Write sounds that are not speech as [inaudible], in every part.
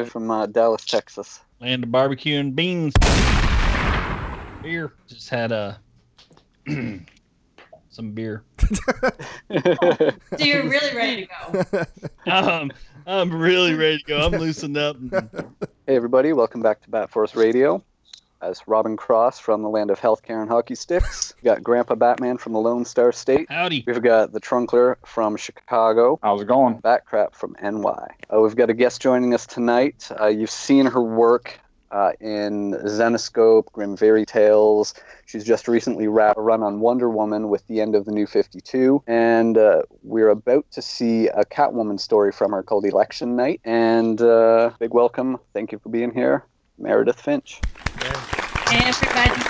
Live from uh, Dallas, Texas. land of barbecue and beans. Beer. Just had a [clears throat] some beer. [laughs] So you're really ready to go. Um, I'm really ready to go. I'm loosened up. [laughs] Hey, everybody, welcome back to Bat Force Radio. As Robin Cross from the land of healthcare and hockey sticks. We've got Grandpa Batman from the Lone Star State. Howdy. We've got the Trunkler from Chicago. How's it going? Batcrap from NY. Uh, we've got a guest joining us tonight. Uh, you've seen her work uh, in Zenescope, Grimm Fairy Tales. She's just recently ra- run on Wonder Woman with the end of the New 52. And uh, we're about to see a Catwoman story from her called Election Night. And uh, big welcome. Thank you for being here, Meredith Finch. Hey, everybody.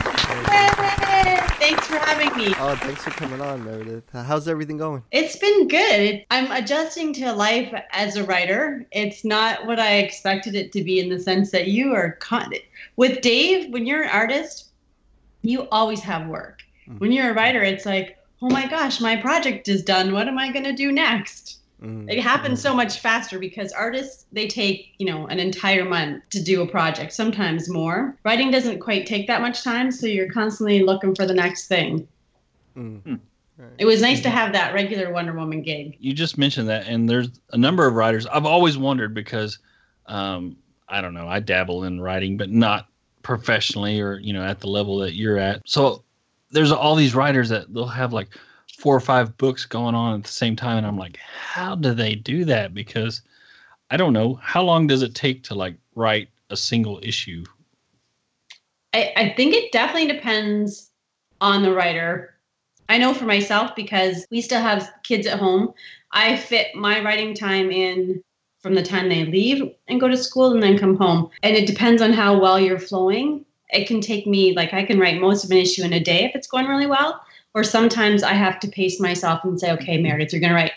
Yay! Thanks for having me. Oh, thanks for coming on, Meredith. How's everything going? It's been good. I'm adjusting to life as a writer. It's not what I expected it to be in the sense that you are con- with Dave. When you're an artist, you always have work. Mm. When you're a writer, it's like, oh my gosh, my project is done. What am I going to do next? Mm. It happens so much faster because artists they take you know an entire month to do a project, sometimes more. Writing doesn't quite take that much time, so you're constantly looking for the next thing. Mm. It was nice to have that regular Wonder Woman gig. You just mentioned that, and there's a number of writers. I've always wondered because, um, I don't know, I dabble in writing, but not professionally or you know at the level that you're at. So there's all these writers that they'll have like four or five books going on at the same time, and I'm like, how do they do that? Because I don't know how long does it take to like write a single issue. I, I think it definitely depends on the writer. I know for myself because we still have kids at home. I fit my writing time in from the time they leave and go to school and then come home. And it depends on how well you're flowing. It can take me, like, I can write most of an issue in a day if it's going really well. Or sometimes I have to pace myself and say, okay, Meredith, you're going to write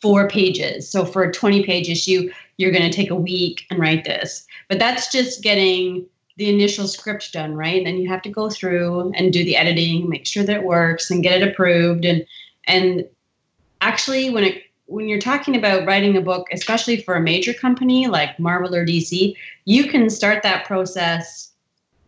four pages. So for a 20 page issue, you're going to take a week and write this. But that's just getting the initial script done, right? And then you have to go through and do the editing, make sure that it works and get it approved. And and actually when it when you're talking about writing a book, especially for a major company like Marvel or DC, you can start that process,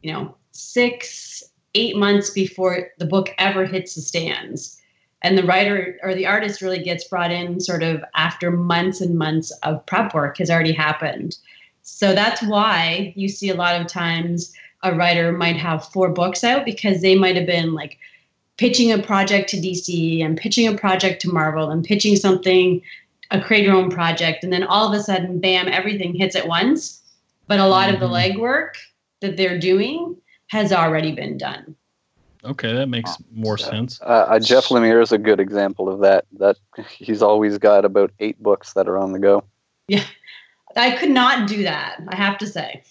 you know, six, eight months before the book ever hits the stands. And the writer or the artist really gets brought in sort of after months and months of prep work has already happened. So that's why you see a lot of times a writer might have four books out because they might have been like pitching a project to DC and pitching a project to Marvel and pitching something, a create your own project. And then all of a sudden, bam, everything hits at once. But a lot of the mm-hmm. legwork that they're doing has already been done. Okay, that makes more sense. Uh, uh, Jeff Lemire is a good example of that. That he's always got about eight books that are on the go. Yeah. I could not do that, I have to say.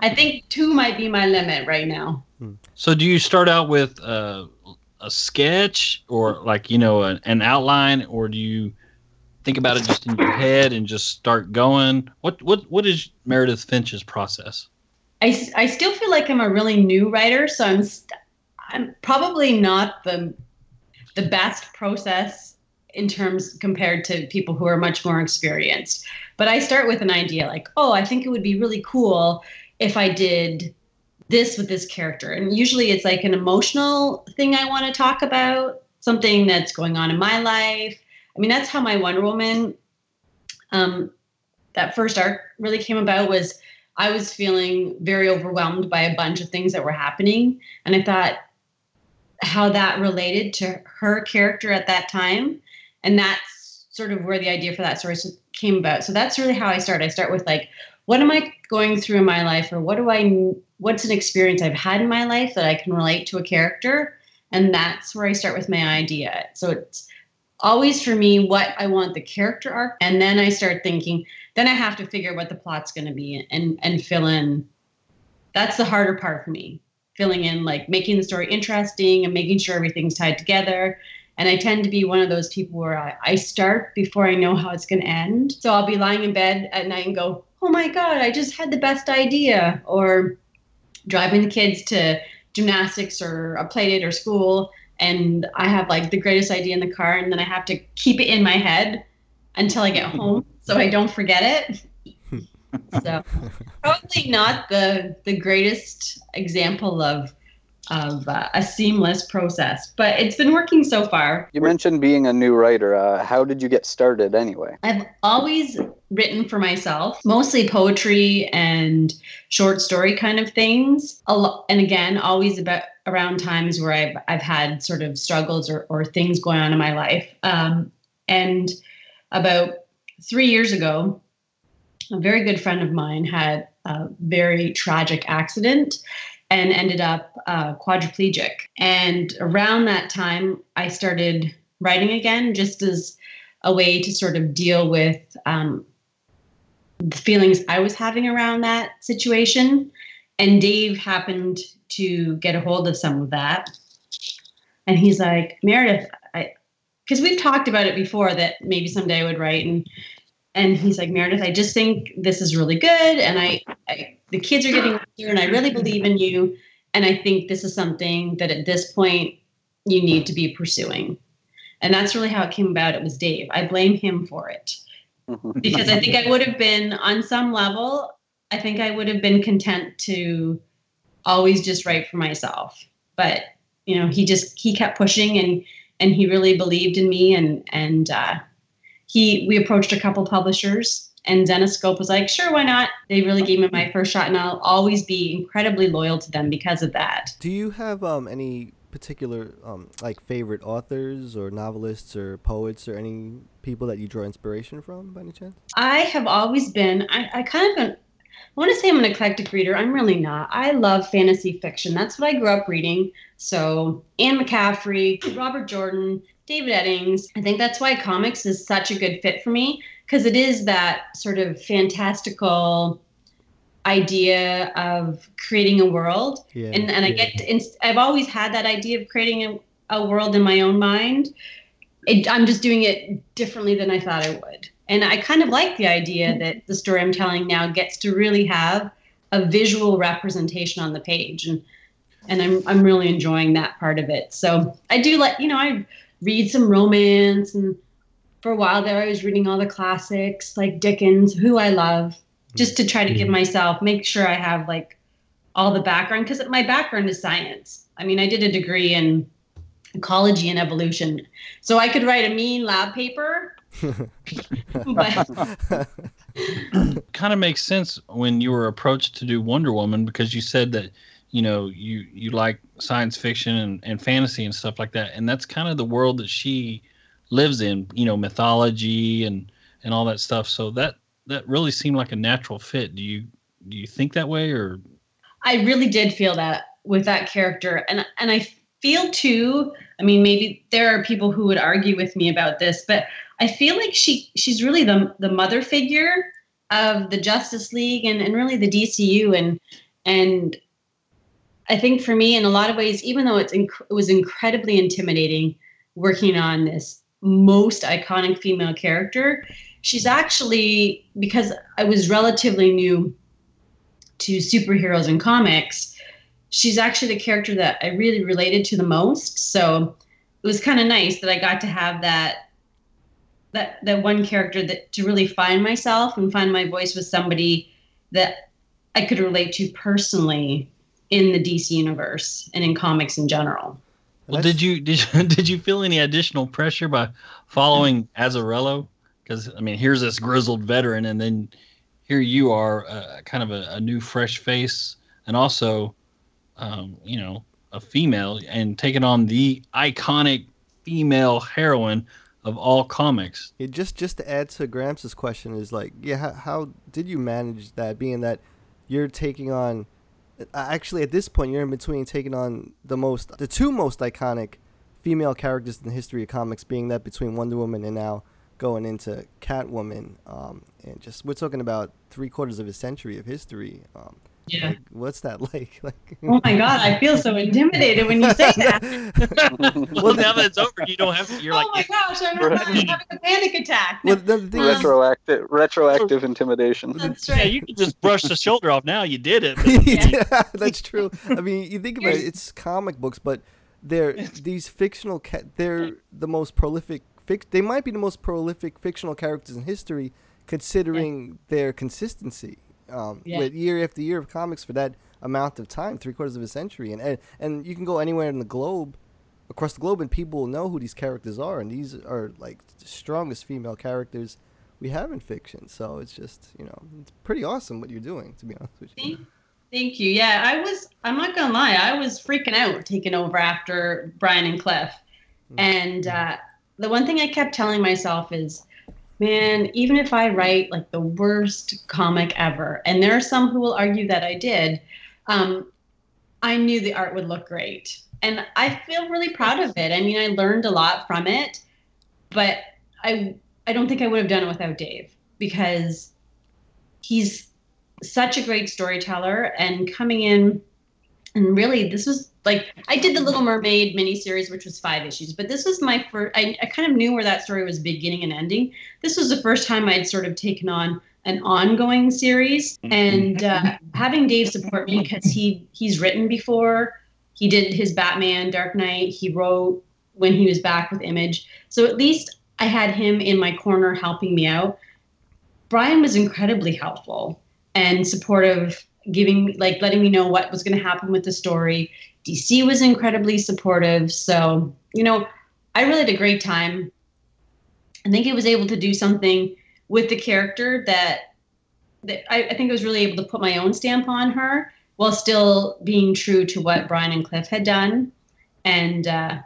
I [laughs] think two might be my limit right now. So do you start out with uh, a sketch or like you know an, an outline, or do you think about it just in your head and just start going? What what what is Meredith Finch's process? I, I still feel like I'm a really new writer, so I'm st- I'm probably not the the best process in terms compared to people who are much more experienced. But I start with an idea like, oh, I think it would be really cool if I did this with this character. And usually it's like an emotional thing I want to talk about, something that's going on in my life. I mean, that's how my Wonder Woman um, that first arc really came about was I was feeling very overwhelmed by a bunch of things that were happening. And I thought how that related to her character at that time. And that's sort of where the idea for that story came about. So that's really how I start. I start with like, what am I going through in my life, or what do I, what's an experience I've had in my life that I can relate to a character, and that's where I start with my idea. So it's always for me what I want the character arc, and then I start thinking. Then I have to figure what the plot's going to be and and fill in. That's the harder part for me filling in like making the story interesting and making sure everything's tied together. And i tend to be one of those people where i, I start before i know how it's going to end. So i'll be lying in bed at night and go oh my god i just had the best idea or driving the kids to gymnastics or a play date or school and i have like the greatest idea in the car and then i have to keep it in my head until i get home so i don't forget it [laughs] so probably not the the greatest example of of uh, a seamless process, but it's been working so far. You mentioned being a new writer. Uh, how did you get started anyway? I've always written for myself, mostly poetry and short story kind of things. A lo- and again, always about around times where I've I've had sort of struggles or, or things going on in my life. Um, and about three years ago, a very good friend of mine had a very tragic accident and ended up uh, quadriplegic. And around that time, I started writing again just as a way to sort of deal with um, the feelings I was having around that situation. And Dave happened to get a hold of some of that. And he's like, Meredith, because we've talked about it before that maybe someday I would write. And and he's like, Meredith, I just think this is really good, and I, I the kids are getting older, and I really believe in you, and I think this is something that at this point you need to be pursuing, and that's really how it came about. It was Dave. I blame him for it [laughs] because I think I would have been on some level. I think I would have been content to always just write for myself, but you know, he just he kept pushing, and and he really believed in me, and and. uh he we approached a couple publishers and Zenescope was like, sure, why not? They really gave me my first shot, and I'll always be incredibly loyal to them because of that. Do you have um, any particular um, like favorite authors or novelists or poets or any people that you draw inspiration from by any chance? I have always been, I, I kind of, want to say I'm an eclectic reader. I'm really not. I love fantasy fiction. That's what I grew up reading. So Anne McCaffrey, Robert Jordan, David Eddings. I think that's why comics is such a good fit for me because it is that sort of fantastical idea of creating a world. Yeah. And and I get to, I've always had that idea of creating a, a world in my own mind. It, I'm just doing it differently than I thought I would. And I kind of like the idea mm-hmm. that the story I'm telling now gets to really have a visual representation on the page and and I'm I'm really enjoying that part of it. So I do like, you know, I read some romance and for a while there I was reading all the classics like Dickens, who I love, just to try to give mm-hmm. myself make sure I have like all the background because my background is science. I mean, I did a degree in ecology and evolution. So I could write a mean lab paper. [laughs] but kind of makes sense when you were approached to do Wonder Woman because you said that you know you you like science fiction and, and fantasy and stuff like that and that's kind of the world that she lives in you know mythology and and all that stuff. So that that really seemed like a natural fit. Do you do you think that way or? I really did feel that with that character and and I feel too I mean maybe there are people who would argue with me about this but I feel like she she's really the the mother figure of the Justice League and, and really the DCU and and I think for me in a lot of ways even though it's inc- it was incredibly intimidating working on this most iconic female character she's actually because I was relatively new to superheroes and comics she's actually the character that I really related to the most. So it was kind of nice that I got to have that that that one character that to really find myself and find my voice with somebody that I could relate to personally in the DC universe and in comics in general. well did you [laughs] did you did you feel any additional pressure by following Azzarello because I mean here's this grizzled veteran and then here you are uh, kind of a, a new fresh face and also um, you know a female and taking on the iconic female heroine of all comics. Yeah, just just to add to Gramps' question is like, yeah, how, how did you manage that? Being that you're taking on, actually at this point you're in between taking on the most, the two most iconic female characters in the history of comics, being that between Wonder Woman and now going into Catwoman, um, and just we're talking about three quarters of a century of history. Um, Yeah. like, what's that [laughs] like? Like, Oh my god, I feel so intimidated when you say [laughs] that. [laughs] well, now that it's over, you don't have to. You're oh like, Oh my gosh, I'm, I'm having a panic attack. well, the, the thing is, retroactive retroactive intimidation. That's right. yeah, you can just brush the shoulder off. Now you did it. but- yeah, that's true. I mean, you think about it, it's comic books, but they're these fictional. Ca- they're the most prolific. Fic- they might be the most prolific fictional characters in history, considering their consistency. Um, Yeah. With year after year of comics for that amount of time, three quarters of a century, and, and and you can go anywhere in the globe, across the globe, and people will know who these characters are, and these are like the strongest female characters we have in fiction. So it's just you know it's pretty awesome what you're doing, to be honest with you. Thank, thank you. Yeah, I was. I'm not gonna lie. I was freaking out taking over after Brian and Cliff, and uh, the one thing I kept telling myself is, man, even if I write like the worst comic ever, and there are some who will argue that I did, um, I knew the art would look great, and I feel really proud of it. I mean, I learned a lot from it, but I I don't think I would have done it without Dave because he's such a great storyteller and coming in and really this was like I did the Little Mermaid miniseries, which was five issues, but this was my first I, I kind of knew where that story was beginning and ending. This was the first time I'd sort of taken on an ongoing series and uh, having Dave support me because he he's written before. He did his Batman Dark Knight. He wrote when he was back with Image. So at least I had him in my corner helping me out. Brian was incredibly helpful and supportive, giving like letting me know what was going to happen with the story. DC was incredibly supportive. So, you know, I really had a great time. I think I was able to do something with the character that that I, I think I was really able to put my own stamp on her while still being true to what Brian and Cliff had done. And uh,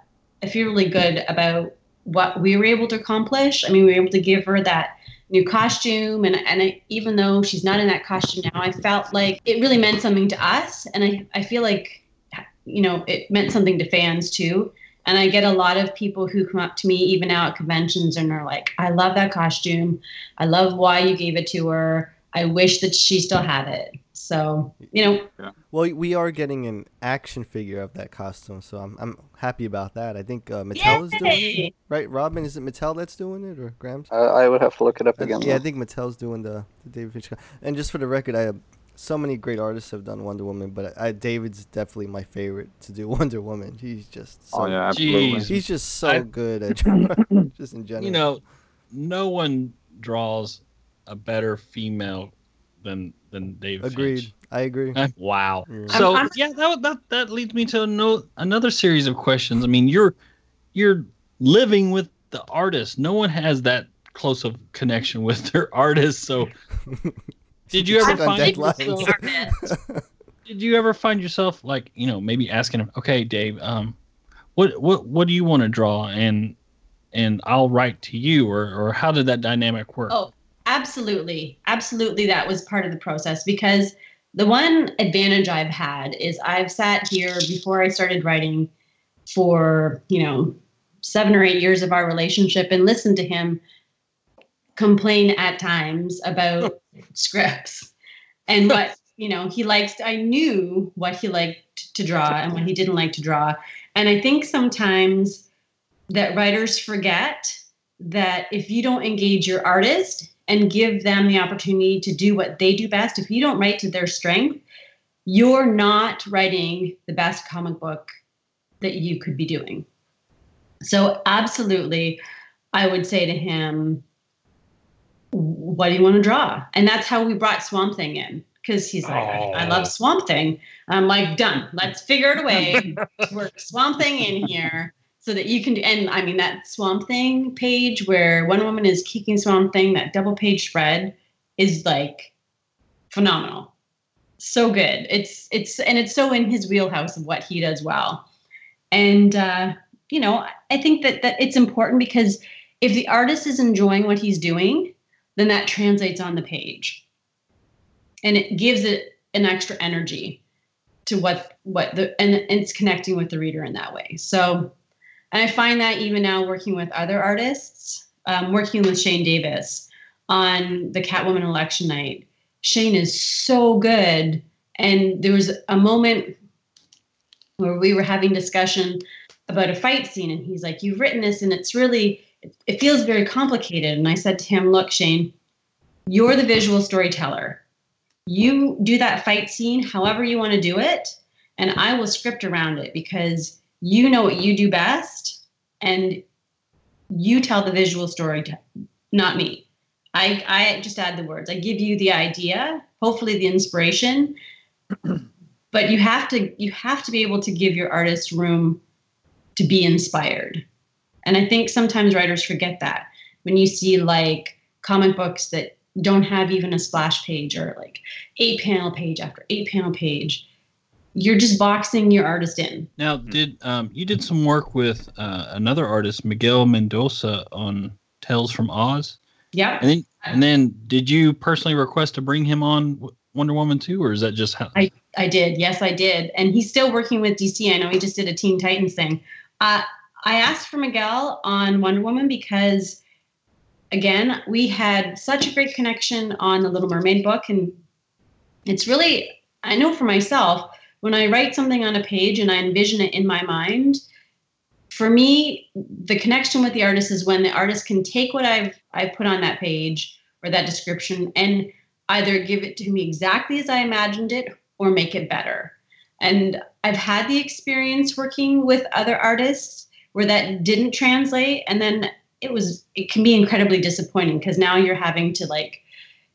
I feel really good about what we were able to accomplish. I mean, we were able to give her that new costume, and and I, even though she's not in that costume now, I felt like it really meant something to us, and I I feel like you know it meant something to fans too. And I get a lot of people who come up to me even now at conventions and are like, "I love that costume. I love why you gave it to her. I wish that she still had it." So you know, Well, we are getting an action figure of that costume, so I'm I'm happy about that. I think uh, Mattel is doing it, right? Robin, is it Mattel that's doing it or Grams? I, I would have to look it up I- again. yeah, I think Mattel's doing the, the David Fincher. And just for the record, I have so many great artists have done Wonder Woman, but I, David's definitely my favorite to do [laughs] Wonder Woman. He's just so, Oh yeah, absolutely. Jeez. he's just so I- good at [laughs] [laughs] just in general. you know, no one draws a better female than than Dave. agreed. Finch. I agree. Uh, [laughs] Wow. Yeah. So I'm- yeah, that that that leads me to no, another series of questions. I mean, you're you're living with the artist. No one has that close of connection with their artist. So [laughs] did you ever find yourself, did you ever find yourself like you know maybe asking him, okay, Dave, um, what what what do you want to draw and and I'll write to you or or how did that dynamic work? Oh, absolutely. Absolutely. That was part of the process because the one advantage I've had is I've sat here before I started writing for, you know, seven or eight years of our relationship and listened to him complain at times about [laughs] scripts and what, you know, he likes. I knew what he liked to draw and what he didn't like to draw. And I think sometimes that writers forget that if you don't engage your artist and give them the opportunity to do what they do best, if you don't write to their strength, you're not writing the best comic book that you could be doing. So, absolutely, I would say to him, What do you want to draw? And that's how we brought Swamp Thing in because he's like, I, I love Swamp Thing. I'm like, done. Let's figure it away. [laughs] work Swamp Thing in here so that you can do and i mean that swamp thing page where wonder woman is kicking swamp thing that double page spread is like phenomenal so good it's it's and it's so in his wheelhouse of what he does well and uh you know i think that that it's important because if the artist is enjoying what he's doing, then that translates on the page. And it gives it an extra energy to what what the and, and it's connecting with the reader in that way. So and I find that even now working with other artists, um, working with Shane Davis on the Catwoman election night, Shane is so good. And there was a moment where we were having discussion about a fight scene, and he's like, "You've written this, and it's really it, it feels very complicated." And I said to him, "Look, Shane, you're the visual storyteller. You do that fight scene however you want to do it, and I will script around it because you know what you do best, and you tell the visual story, to, not me. I, I just add the words. I give you the idea, hopefully the inspiration, [clears throat] but you have to you have to be able to give your artist room to be inspired. And I think sometimes writers forget that when you see like comic books that don't have even a splash page or like eight panel page after eight panel page you're just boxing your artist in. Now, did um, you did some work with uh, another artist, Miguel Mendoza, on Tales from Oz? Yeah. And then, and then, did you personally request to bring him on Wonder Woman too, or is that just how? I, I did. Yes i did. And he's still working with dc i know he just did a teen titans thing. Uh, i asked for miguel on wonder woman because again we had such a great connection on the little mermaid book. And it's really i know for myself when i write something on a page and i envision it in my mind for me the connection with the artist is when the artist can take what i've i've put on that page or that description and either give it to me exactly as i imagined it or make it better. And i've had the experience working with other artists where that didn't translate and then it was it can be incredibly disappointing because now you're having to like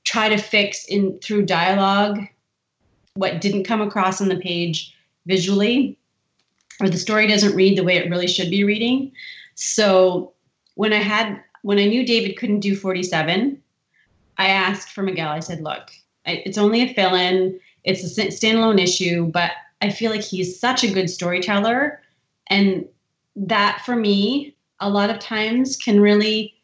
try to fix in through dialogue what didn't come across on the page visually or the story doesn't read the way it really should be reading. So when i had when i knew david couldn't do 47 i asked for miguel. I said look it's only a fill-in. It's a standalone issue but i feel like he's such a good storyteller. And that for me a lot of times can really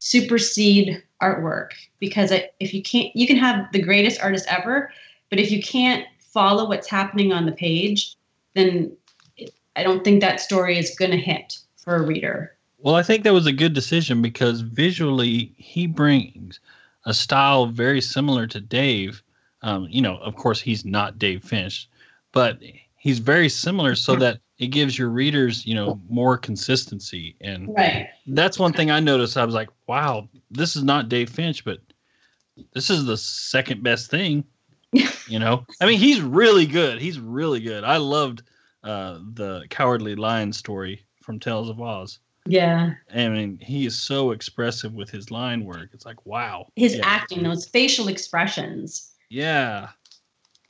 supersede artwork because if you can't you can have the greatest artist ever but if you can't follow what's happening on the page then i don't think that story is going to hit for a reader Well, I think that was a good decision because visually he brings a style very similar to Dave. Um, you know, of course, he's not Dave Finch, but he's very similar so that it gives your readers, you know, more consistency. And right that's one thing I noticed. I was like, wow, this is not Dave Finch, but this is the second best thing. You know, I mean, he's really good. He's really good. I loved uh, the Cowardly Lion story from Tales of Oz. yeah I mean, he is so expressive with his line work. It's like, wow. his Yeah. acting those facial expressions Yeah.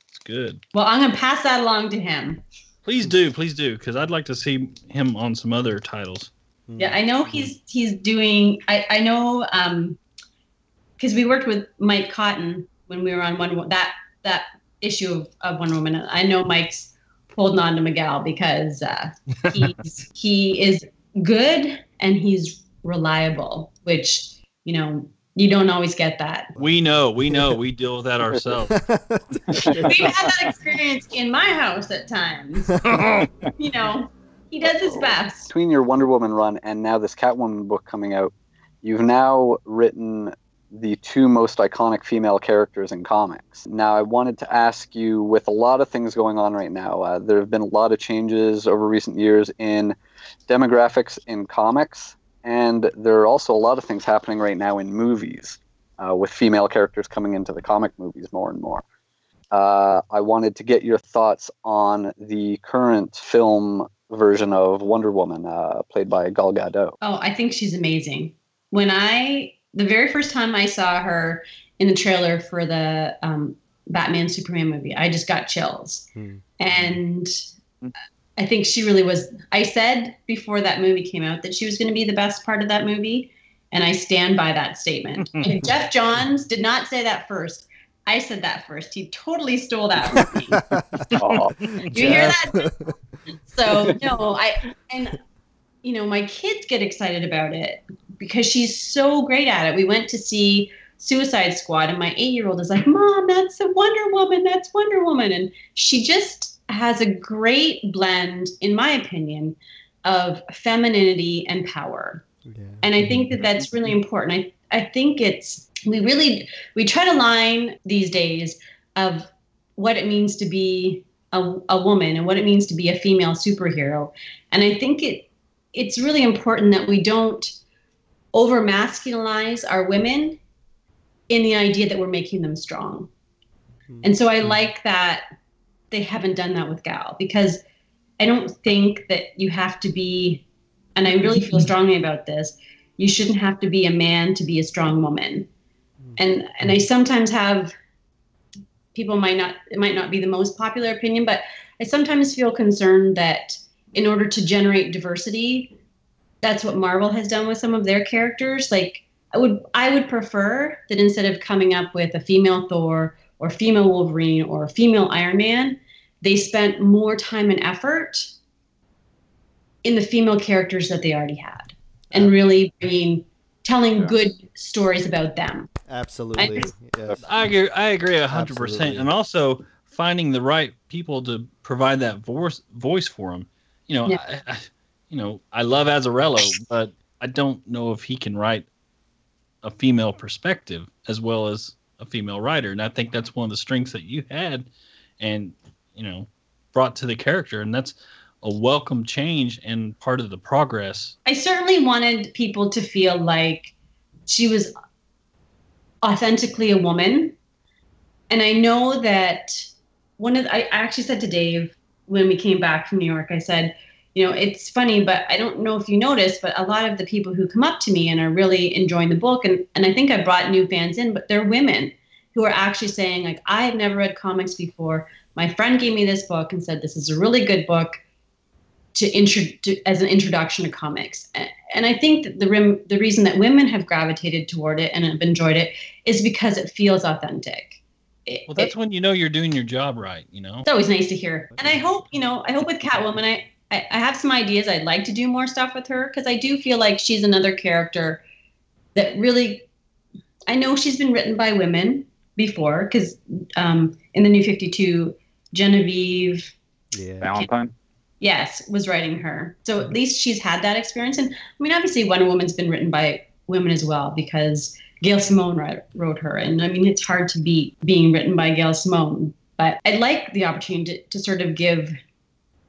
It's good. well i'm going to pass that along to him Please do, please do, because I'd like to see him on some other titles. Yeah, I know he's he's doing. I I know um, because we worked with Mike Cotton when we were on one that that issue of, of Wonder Woman. I know Mike's holding on to Miguel because uh, [laughs] he's he is good and he's reliable, which you know you don't always get that. We know, we know, [laughs] we deal with that ourselves. [laughs] We've had that experience in my house at times. You know, he does his best. between your Wonder Woman run and now this Catwoman book coming out, you've now written the two most iconic female characters in comics. Now, I wanted to ask you with a lot of things going on right now, uh, there have been a lot of changes over recent years in demographics in comics, and there are also a lot of things happening right now in movies uh, with female characters coming into the comic movies more and more. Uh, I wanted to get your thoughts on the current film version of Wonder Woman, uh, played by Gal Gadot. Oh, I think she's amazing. When I the very first time I saw her in the trailer for the um, Batman Superman movie, I just got chills, Hmm. and I think she really was. I said before that movie came out that she was going to be the best part of that movie, and I stand by that statement. [laughs] and Geoff Johns did not say that first. I said that first. He totally stole that from me. Aw. [laughs] [laughs] you hear that? So no, I and you know my kids get excited about it because she's so great at it. We went to see Suicide Squad, and my eight year old is like, Mom, that's a Wonder Woman, that's Wonder Woman. And she just has a great blend, in my opinion, of femininity and power. Yeah. And I think that that's really important. I, I think it's, we really, we try to line these days of what it means to be a, a woman and what it means to be a female superhero. And I think it, it's really important that we don't over masculinize our women in the idea that we're making them strong. Hmm. And so I like that they haven't done that with Gal because I don't think that you have to be, and I really feel [laughs] strongly about this. You shouldn't have to be a man to be a strong woman, hmm. and and I sometimes have people might not it might not be the most popular opinion, but I sometimes feel concerned that in order to generate diversity, that's what Marvel has done with some of their characters. Like I would I would prefer that instead of coming up with a female Thor or female Wolverine or a female Iron Man, they spent more time and effort in the female characters that they already had and really bringing telling good stories about them. Absolutely. Yes. I agree. I agree a hundred percent, Absolutely. and also finding the right people to provide that voice voice for them. You know, Yeah. I, I, you know, I love Azzarello, but I don't know if he can write a female perspective as well as a female writer, and I think that's one of the strengths that you had, and you know, brought to the character, and that's a welcome change and part of the progress. I certainly wanted people to feel like she was authentically a woman. And I know that one of the, I I actually said to Dave when we came back from New York, I said, you know, it's funny, but I don't know if you noticed, but a lot of the people who come up to me and are really enjoying the book, and, and I think I brought new fans in, but they're women who are actually saying, like, I have never read comics before. My friend gave me this book and said, this is a really good book to intro to, as an introduction to comics. And I think that the rim, the reason that women have gravitated toward it and have enjoyed it is because it feels authentic. It- Well, that's it- when you know you're doing your job right. You know. it's always nice to hear. And I hope, you know, I hope with [laughs] Catwoman, I, I, I have some ideas. I'd like to do more stuff with her because I do feel like she's another character that really, I know she's been written by women before because um, in the New 52, Genevieve, Yeah. Valentine. yes, was writing her. So at least she's had that experience. And I mean, obviously, Wonder Woman's been written by women as well because Gail Simone wrote, wrote her. And I mean, it's hard to beat being written by Gail Simone. But I'd like the opportunity to, to sort of give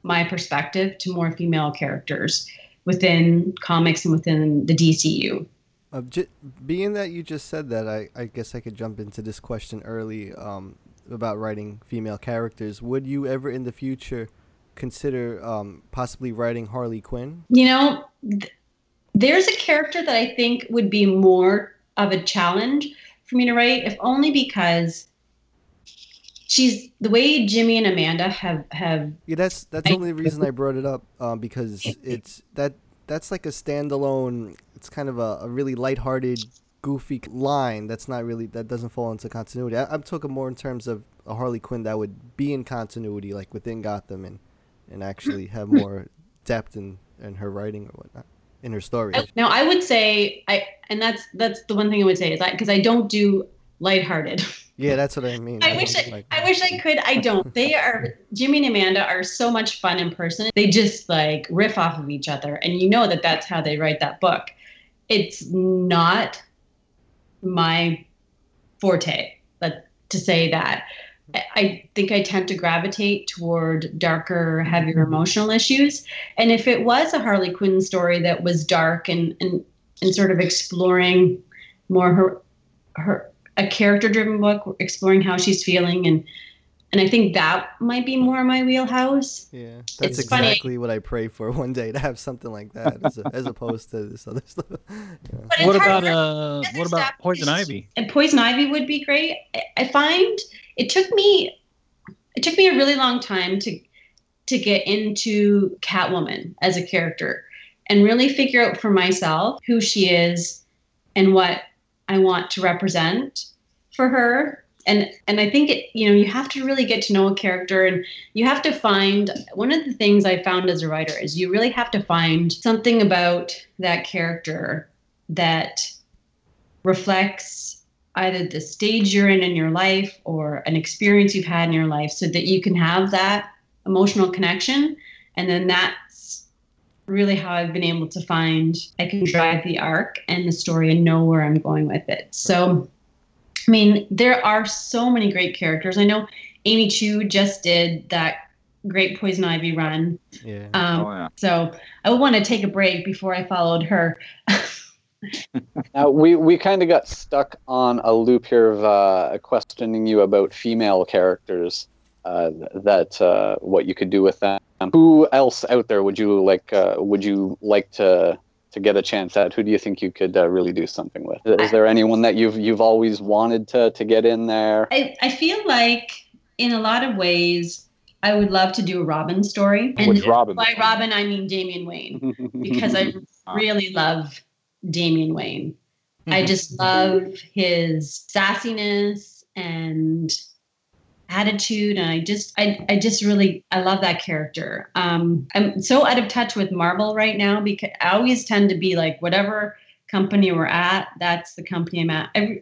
my perspective to more female characters within comics and within the DCU. Uh, j- being that you just said that, I, I guess I could jump into this question early um, about writing female characters. Would you ever in the future consider um, possibly writing Harley Quinn? You know, th- there's a character that I think would be more of a challenge for me to write, if only because she's the way Jimmy and Amanda have have Yeah, that's that's the only reason I brought it up um, because it's that that's like a standalone. It's kind of a, a really lighthearted, goofy line that's not really that doesn't fall into continuity. I, I'm talking more in terms of a Harley Quinn that would be in continuity, like within Gotham, and and actually have [laughs] more depth in in her writing or whatnot in her story. Now, I would say I, and that's that's the one thing I would say is that because I don't do lighthearted. Yeah, that's what I mean. I wish I, like, I wish I could. I don't. They are Jimmy and Amanda are so much fun in person. They just like riff off of each other, and you know that that's how they write that book. It's not my forte, but to say that. I- I think I tend to gravitate toward darker, heavier emotional issues. And if it was a Harley Quinn story that was dark and and, and sort of exploring more her her a character driven book exploring how she's feeling and and I think that might be more my wheelhouse. yeah, that's it's funny. exactly what I pray for [laughs] one day to have something like that, as, a, as opposed to this other [laughs] stuff. Yeah. What about for- uh? because What about that- Poison Ivy? and Poison Ivy would be great. I- I find it took me it took me a really long time to to get into Catwoman as a character and really figure out for myself who she is and what I want to represent for her. And and I think it you know you have to really get to know a character and you have to find one of the things I found as a writer is you really have to find something about that character that reflects either the stage you're in in your life or an experience you've had in your life so that you can have that emotional connection and then that's really how i've been able to find i can drive the arc and the story and know where i'm going with it so i mean there are so many great characters i know amy chu just did that great poison ivy run Yeah. um, Oh, yeah. so i would want to take a break before i followed her [laughs] Now we we kind of got stuck on a loop here of uh, questioning you about female characters. Uh, that uh, what you could do with them. Who else out there would you like? Uh, would you like to to get a chance at? Who do you think you could uh, really do something with? Is there anyone that you've you've always wanted to to get in there? I, I feel like in a lot of ways i would love to do a robin story and Which Robin? by robin i mean damian wayne because i [laughs] really love damian wayne i just love his sassiness and attitude and i just I, I just really i love that character um i'm so out of touch with marvel right now because i always tend to be like whatever company we're at that's the company i'm at I,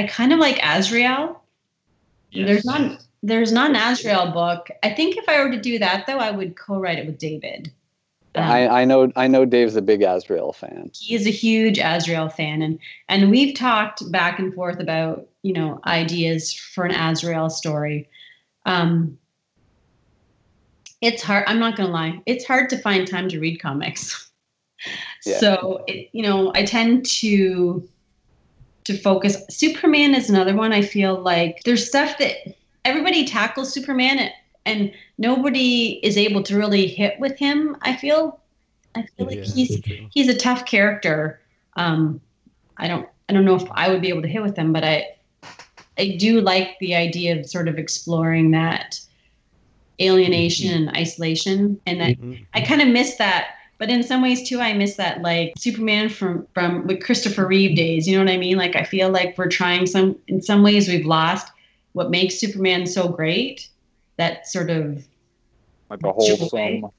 I kind of like Azrael. There's not there's not an Azrael book. I think if I were to do that though, I would co-write it with David. Um, I, I know I know Dave's a big Azrael fan. he is a huge Azrael fan, and and we've talked back and forth about you know ideas for an Azrael story. Um, it's hard. I'm not gonna lie. It's hard to find time to read comics. [laughs] Yeah. So it, you know, I tend to to focus. Superman is another one. I feel like there's stuff that everybody tackles Superman, and, nobody is able to really hit with him. I feel. I feel like Yeah, he's he's a tough character. Um, I don't I don't know if I would be able to hit with him, but I I do like the idea of sort of exploring that alienation and isolation, and that Mhm. I kind of miss that. But in some ways too, I miss that like Superman from from with Christopher Reeve days. You know what I mean? Like I feel like we're trying some in some ways we've lost what makes Superman so great. That sort of Like the wholesome.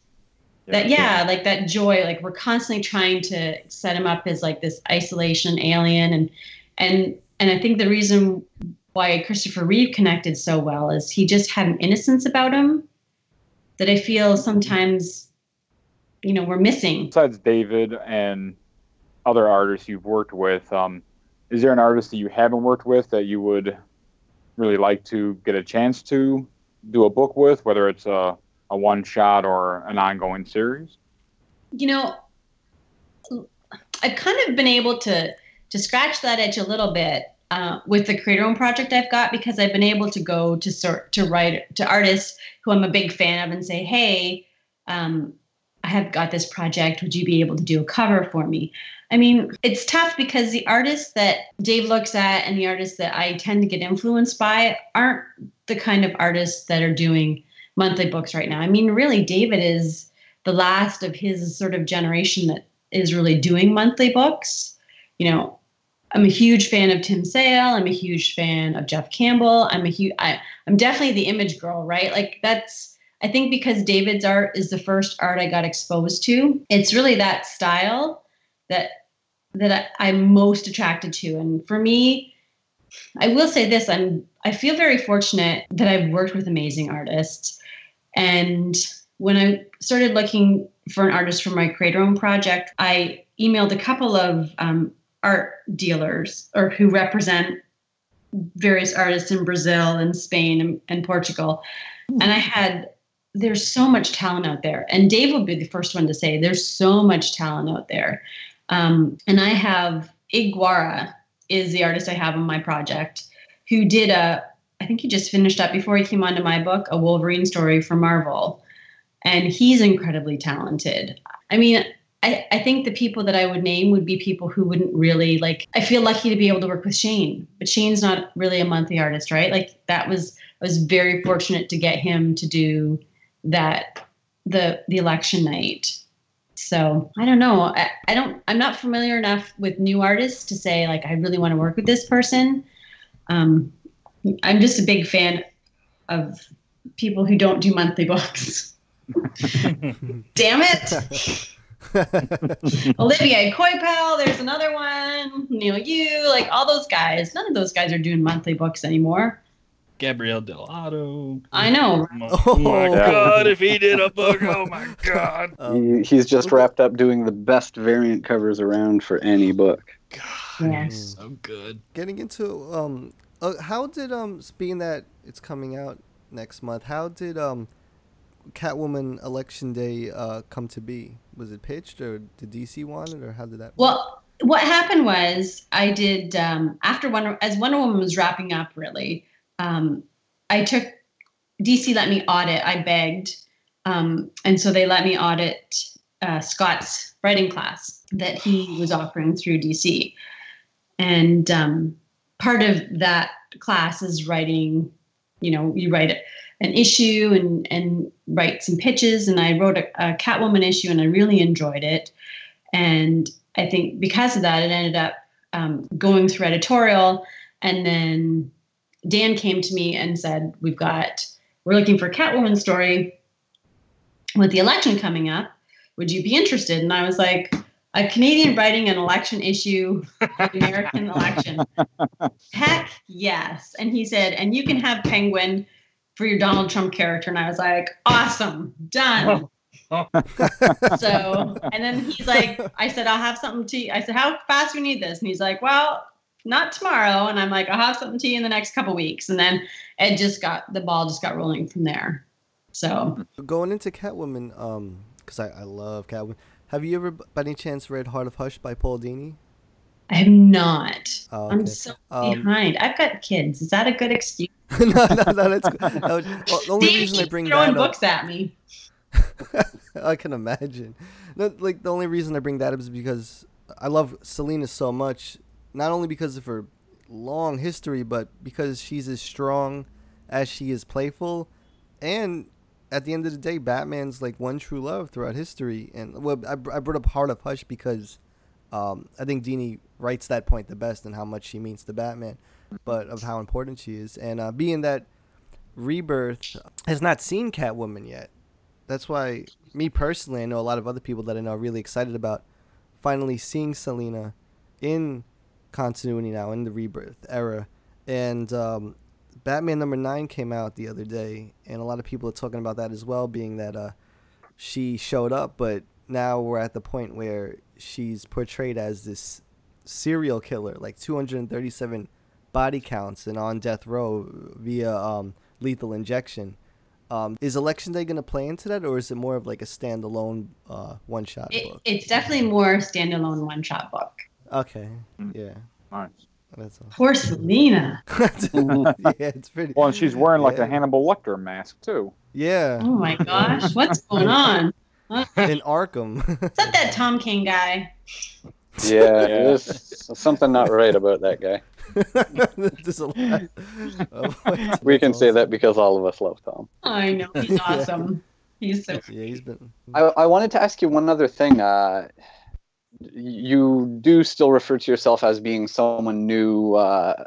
that yeah like that joy like we're constantly trying to set him up as like this isolation alien and and and i think the reason why christopher reeve connected so well is he just had an innocence about him that i feel sometimes you know we're missing Besides David and other artists you've worked with, um, is there an artist that you haven't worked with that you would really like to get a chance to do a book with, whether it's a, a one shot or an ongoing series? you know i've kind of been able to to scratch that itch a little bit uh, with the creator own project i've got because i've been able to go to sort to write to artists who i'm a big fan of and say hey um, i have got this project would you be able to do a cover for me i mean it's tough because the artists that dave looks at and the artists that i tend to get influenced by aren't the kind of artists that are doing monthly books right now i mean really david is the last of his sort of generation that is really doing monthly books. You know, I'm a huge fan of Tim Sale. I'm a huge fan of Jeff Campbell. I'm a huge. I'm definitely the image girl, right? Like that's. I think because David's art is the first art I got exposed to. It's really that style that that I, I'm most attracted to. And for me, I will say this: I'm. I feel very fortunate that I've worked with amazing artists, and when I started looking for an artist for my Creator Own project, I emailed a couple of um, art dealers or who represent various artists in Brazil and Spain and, and Portugal. And I had, there's so much talent out there. And Dave would be the first one to say, there's so much talent out there. Um, and I have Ig Guara is the artist I have on my project who did a, I think he just finished up before he came onto my book, a Wolverine story for Marvel and he's incredibly talented. I mean, I, I think the people that I would name would be people who wouldn't really like. I feel lucky to be able to work with Shane, but Shane's not really a monthly artist, right? Like that was I was very fortunate to get him to do that the the election night. So I don't know. I, I don't. I'm not familiar enough with new artists to say like I really want to work with this person. Um, I'm just a big fan of people who don't do monthly books. [laughs] Damn it! [laughs] Olivier Coipel, there's another one. Neil Yu, like all those guys. None of those guys are doing monthly books anymore. Gabriele Dell'Otto. I know. Oh my, [laughs] oh my god, if he [laughs] did a book, oh my god. [laughs] he, he's just wrapped up doing the best variant covers around for any book. God, Yes. so good. Getting into um, uh, how did um, being that it's coming out next month, how did um, Catwoman Election Day uh come to be? Was it pitched or did DC want it or how did that? Well, what happened was I did um, after Wonder as Wonder Woman was wrapping up. Really, um, I took DC let me audit. I begged, um, and so they let me audit uh, Scott's writing class that he was offering through DC, and um, part of that class is writing. You know, you write an issue and and write some pitches, and I wrote a, a Catwoman issue, and I really enjoyed it, and I think because of that, it ended up um, going through editorial. And then Dan came to me and said, We've got, we're looking for a Catwoman story with the election coming up. Would you be interested? And I was like, a Canadian writing an election issue, American election. [laughs] Heck yes. And he said, and you can have Penguin for your Donald Trump character. And I was like, awesome, done. Oh. [laughs] so and then he's like i said i'll have something to you i said how fast do you need this and he's like well not tomorrow and i'm like i'll have something to you in the next couple weeks and then it just got the ball just got rolling from there so Going into Catwoman, um, because I, I love Catwoman. Have you ever, by any chance, read Heart of Hush by Paul Dini? i have not Oh, i'm so Um, behind i've got kids is that a good excuse [laughs] no, no, no, that's good. That was- the only Dave reason I bring throwing that up, books at me [laughs] I can imagine. No, like the only reason I bring that up is because I love Selina so much. Not only because of her long history, but because she's as strong as she is playful, and at the end of the day, Batman's like one true love throughout history. And well, I, I brought up Heart of Hush because um, I think Dini writes that point the best and how much she means to Batman, but of how important she is. And uh, being that Rebirth has not seen Catwoman yet, that's why me personally, I know a lot of other people that I know are really excited about finally seeing Selina in continuity now in the Rebirth era. And um, Batman number nine came out the other day, and a lot of people are talking about that as well, being that uh, she showed up, but now we're at the point where she's portrayed as this serial killer, like 237 body counts and on death row via um, lethal injection. Um, is Election Day going to play into that, or is it more of like a standalone uh, one shot it, book? it's definitely more standalone one shot book Okay, Mm. yeah, Nice. that's all. poor selina [laughs] yeah, it's pretty. Well, and she's wearing like Yeah. a Hannibal Lecter mask too. Yeah, oh my gosh [laughs] what's going on in Arkham. is that that tom king guy Yeah, Yeah. there's something not right about that guy. [laughs] There's a lot of- We can that's say that because all of us love Tom. I know he's awesome. He's so Yeah, he's been. I, I wanted to ask you one other thing. Uh, you do still refer to yourself as being someone new uh,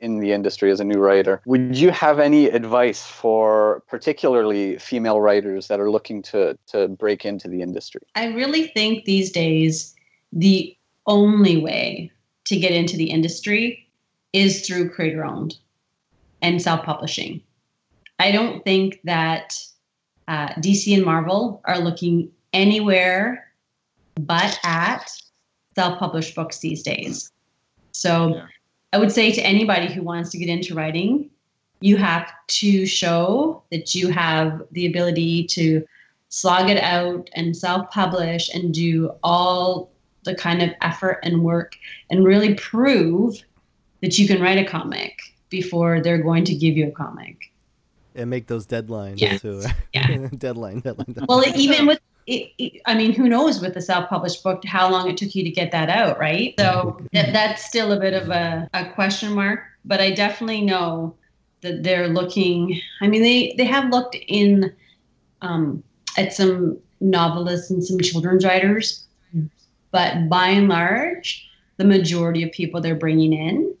in the industry as a new writer. Would you have any advice for particularly female writers that are looking to to break into the industry? I really think these days the only way to get into the industry is through creator owned and self publishing. I don't think that uh, DC and Marvel are looking anywhere but at self published books these days. So Yeah. I would say to anybody who wants to get into writing, you have to show that you have the ability to slog it out and self publish and do all the kind of effort and work and really prove that you can write a comic before they're going to give you a comic. And make those deadlines Yes. too. Yeah. [laughs] deadline, deadline, deadline. Well, even with it, it- I mean, who knows with the self-published book how long it took you to get that out, right? So that, that's still a bit of a, a question mark. But I definitely know that they're looking. I mean, they they have looked in um, at some novelists and some children's writers, but by and large, the majority of people they're bringing in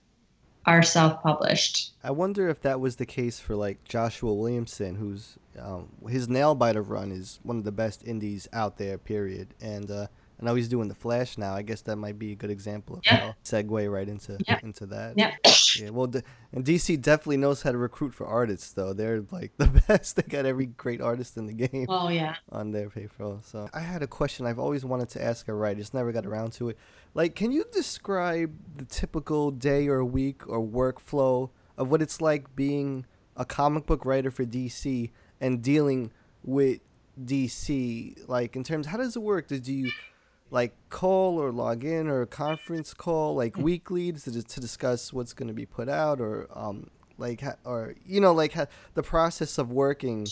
are self-published. I wonder if that was the case for like Joshua Williamson, who's um, his Nailbiter run is one of the best indies out there. Period. And uh, I know he's doing the Flash now. I guess that might be a good example of Yeah. how segue right into Yeah. into that. Yeah. Yeah. Well, and DC definitely knows how to recruit for artists, though. They're like [laughs] the best. They got every great artist in the game Oh yeah. on their payroll. So I had a question I've always wanted to ask a writer, just never got around to it. Like, can you describe the typical day or week or workflow of what it's like being a comic book writer for DC and dealing with DC? Like, in terms, how does it work? Do you like call or log in or a conference call like weekly to, to discuss what's going to be put out or um like ha- or you know like ha- the process of working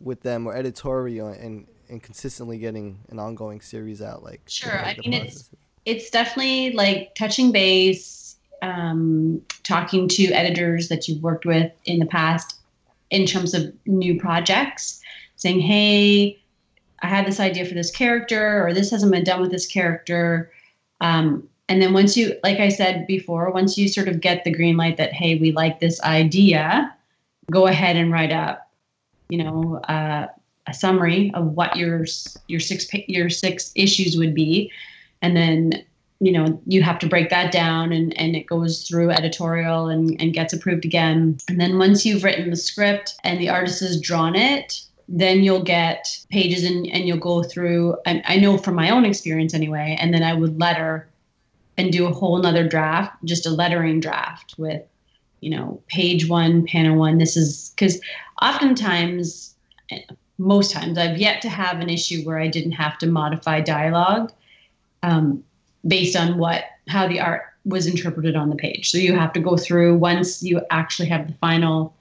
with them or editorial and and consistently getting an ongoing series out like Sure. like I mean, process? it's it's definitely like touching base, um, talking to editors that you've worked with in the past in terms of new projects, saying, "Hey, I had this idea for this character, or this hasn't been done with this character." Um, and then once you, like I said before, once you sort of get the green light that, "Hey, we like this idea," go ahead and write up, you know, uh, a summary of what your your six your six issues would be and then you know you have to break that down and and it goes through editorial and and gets approved again and then once you've written the script and the artist has drawn it then you'll get pages and and you'll go through and i know from my own experience anyway and then i would letter and do a whole nother draft just a lettering draft with you know page one panel one this is because oftentimes most times i've yet to have an issue where i didn't have to modify dialogue um, based on what how the art was interpreted on the page. So you have to go through once you actually have the final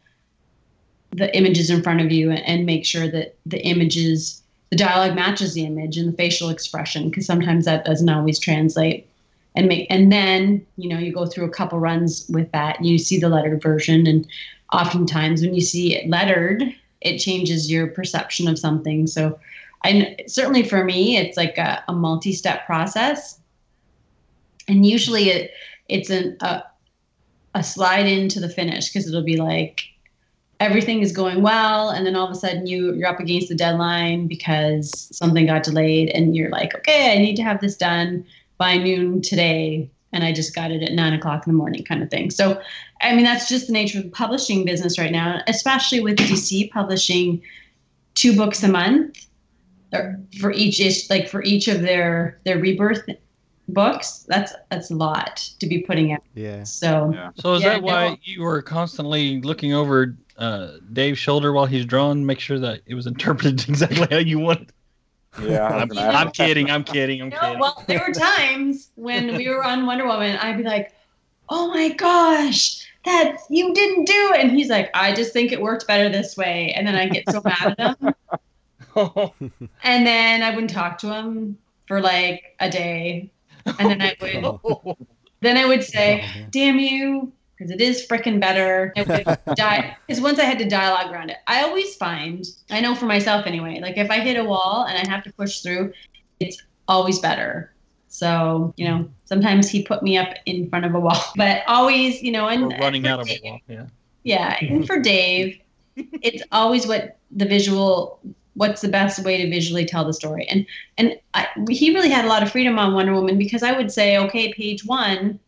the images in front of you and, and make sure that the images the dialogue matches the image and the facial expression because sometimes that doesn't always translate. And make and then you know you go through a couple runs with that and you see the lettered version and oftentimes when you see it lettered it changes your perception of something. So I certainly for me, it's like a, a multi-step process, and usually it it's an, a a slide into the finish because it'll be like everything is going well, and then all of a sudden you you're up against the deadline because something got delayed, and you're like, okay, I need to have this done by noon today, and I just got it at nine o'clock in the morning, kind of thing. So, I mean, that's just the nature of the publishing business right now, especially with DC publishing two books a month or for each ish like for each of their their rebirth books that's that's a lot to be putting out Yeah. so Yeah. So is Yeah, that why no. you were constantly looking over uh, Dave's shoulder while he's drawing, make sure that it was interpreted [laughs] exactly how you wanted? Yeah, I was I'm, I'm kidding. I'm kidding. I'm no, kidding. well there were times when we were on wonder woman i'd be like oh my gosh that's you didn't do it and he's like i just think it worked better this way and then i get so mad at him [laughs] and then i wouldn't talk to him for like a day and then i would then i would say [laughs] damn you because it is freaking better because once i had to dialogue around it i always find i know for myself anyway like if i hit a wall and i have to push through it's always better so you know sometimes he put me up in front of a wall [laughs] but always you know and We're running for out of a wall. Yeah. yeah and for dave it's always what the visual what's the best way to visually tell the story? And and I, he really had a lot of freedom on wonder woman because i would say okay page one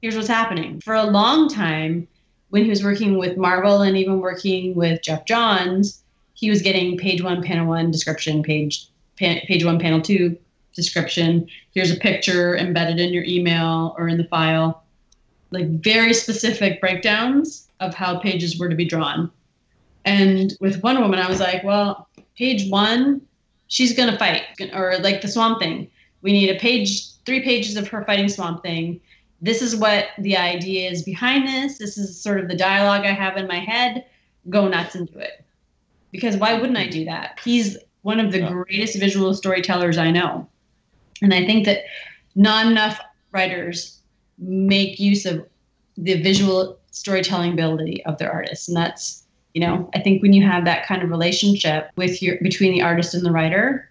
here's what's happening. For a long time when he was working with marvel and even working with geoff johns he was getting page one panel one description page pa- page one panel two description. Here's a picture embedded in your email or in the file. Like very specific breakdowns of how pages were to be drawn and with Wonder Woman, I was like, well, page one, she's gonna fight, or like the Swamp Thing. We need a page, three pages of her fighting Swamp Thing. This is what the idea is behind this. This is sort of the dialogue I have in my head. Go nuts and do it. Because why wouldn't I do that? He's one of the Yeah. greatest visual storytellers I know. And I think that not enough writers make use of the visual storytelling ability of their artists. And that's you know i think when you have that kind of relationship with your between the artist and the writer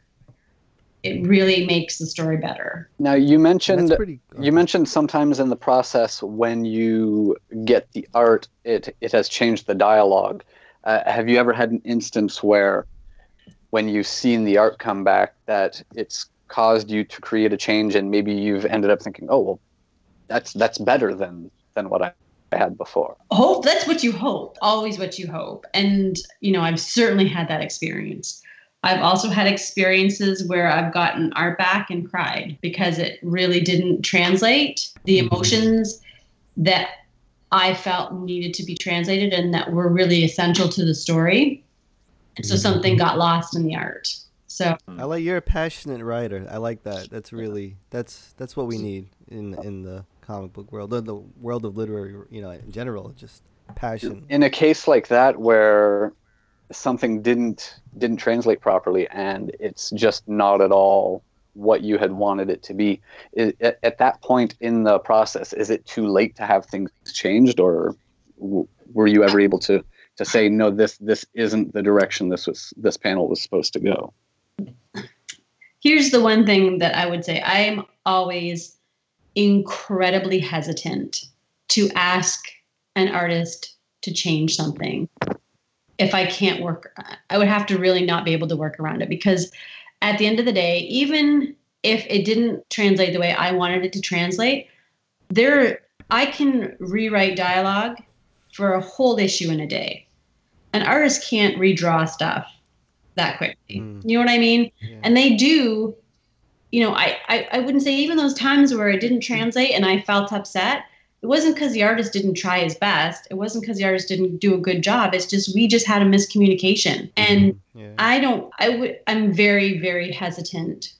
it really makes the story better. Now you mentioned pretty. you mentioned sometimes in the process when you get the art, it it has changed the dialogue. Uh, have you ever had an instance where, when you've seen the art come back, that it's caused you to create a change, and maybe you've ended up thinking, oh well, that's that's better than than what I had before. Hope that's what you hope. Always what you hope. And you know, I've certainly had that experience. I've also had experiences where I've gotten art back and cried because it really didn't translate the mm-hmm. emotions that I felt needed to be translated and that were really essential to the story. And so mm-hmm. something got lost in the art. So I like you're a passionate writer. I like that. That's really that's that's what we need in in the comic book world, the, the world of literary, you know, in general. Just passion. In a case like that where something didn't didn't translate properly and it's just not at all what you had wanted it to be i at, at that point in the process is it too late to have things changed or w- were you ever able to to say no this this isn't the direction this was this panel was supposed to go here's the one thing that I would say I'm always incredibly hesitant to ask an artist to change something if I can't work, I would have to really not be able to work around it because at the end of the day, even if it didn't translate the way I wanted it to translate, there I can rewrite dialogue for a whole issue in a day. An artist can't redraw stuff that quickly. Mm. You know what I mean? Yeah. And they do, you know, I, I I wouldn't say even those times where it didn't translate and I felt upset, it wasn't because the artist didn't try his best. It wasn't because the artist didn't do a good job. It's just we just had a miscommunication. Mm-hmm. And yeah. I don't. I would. I'm very very hesitant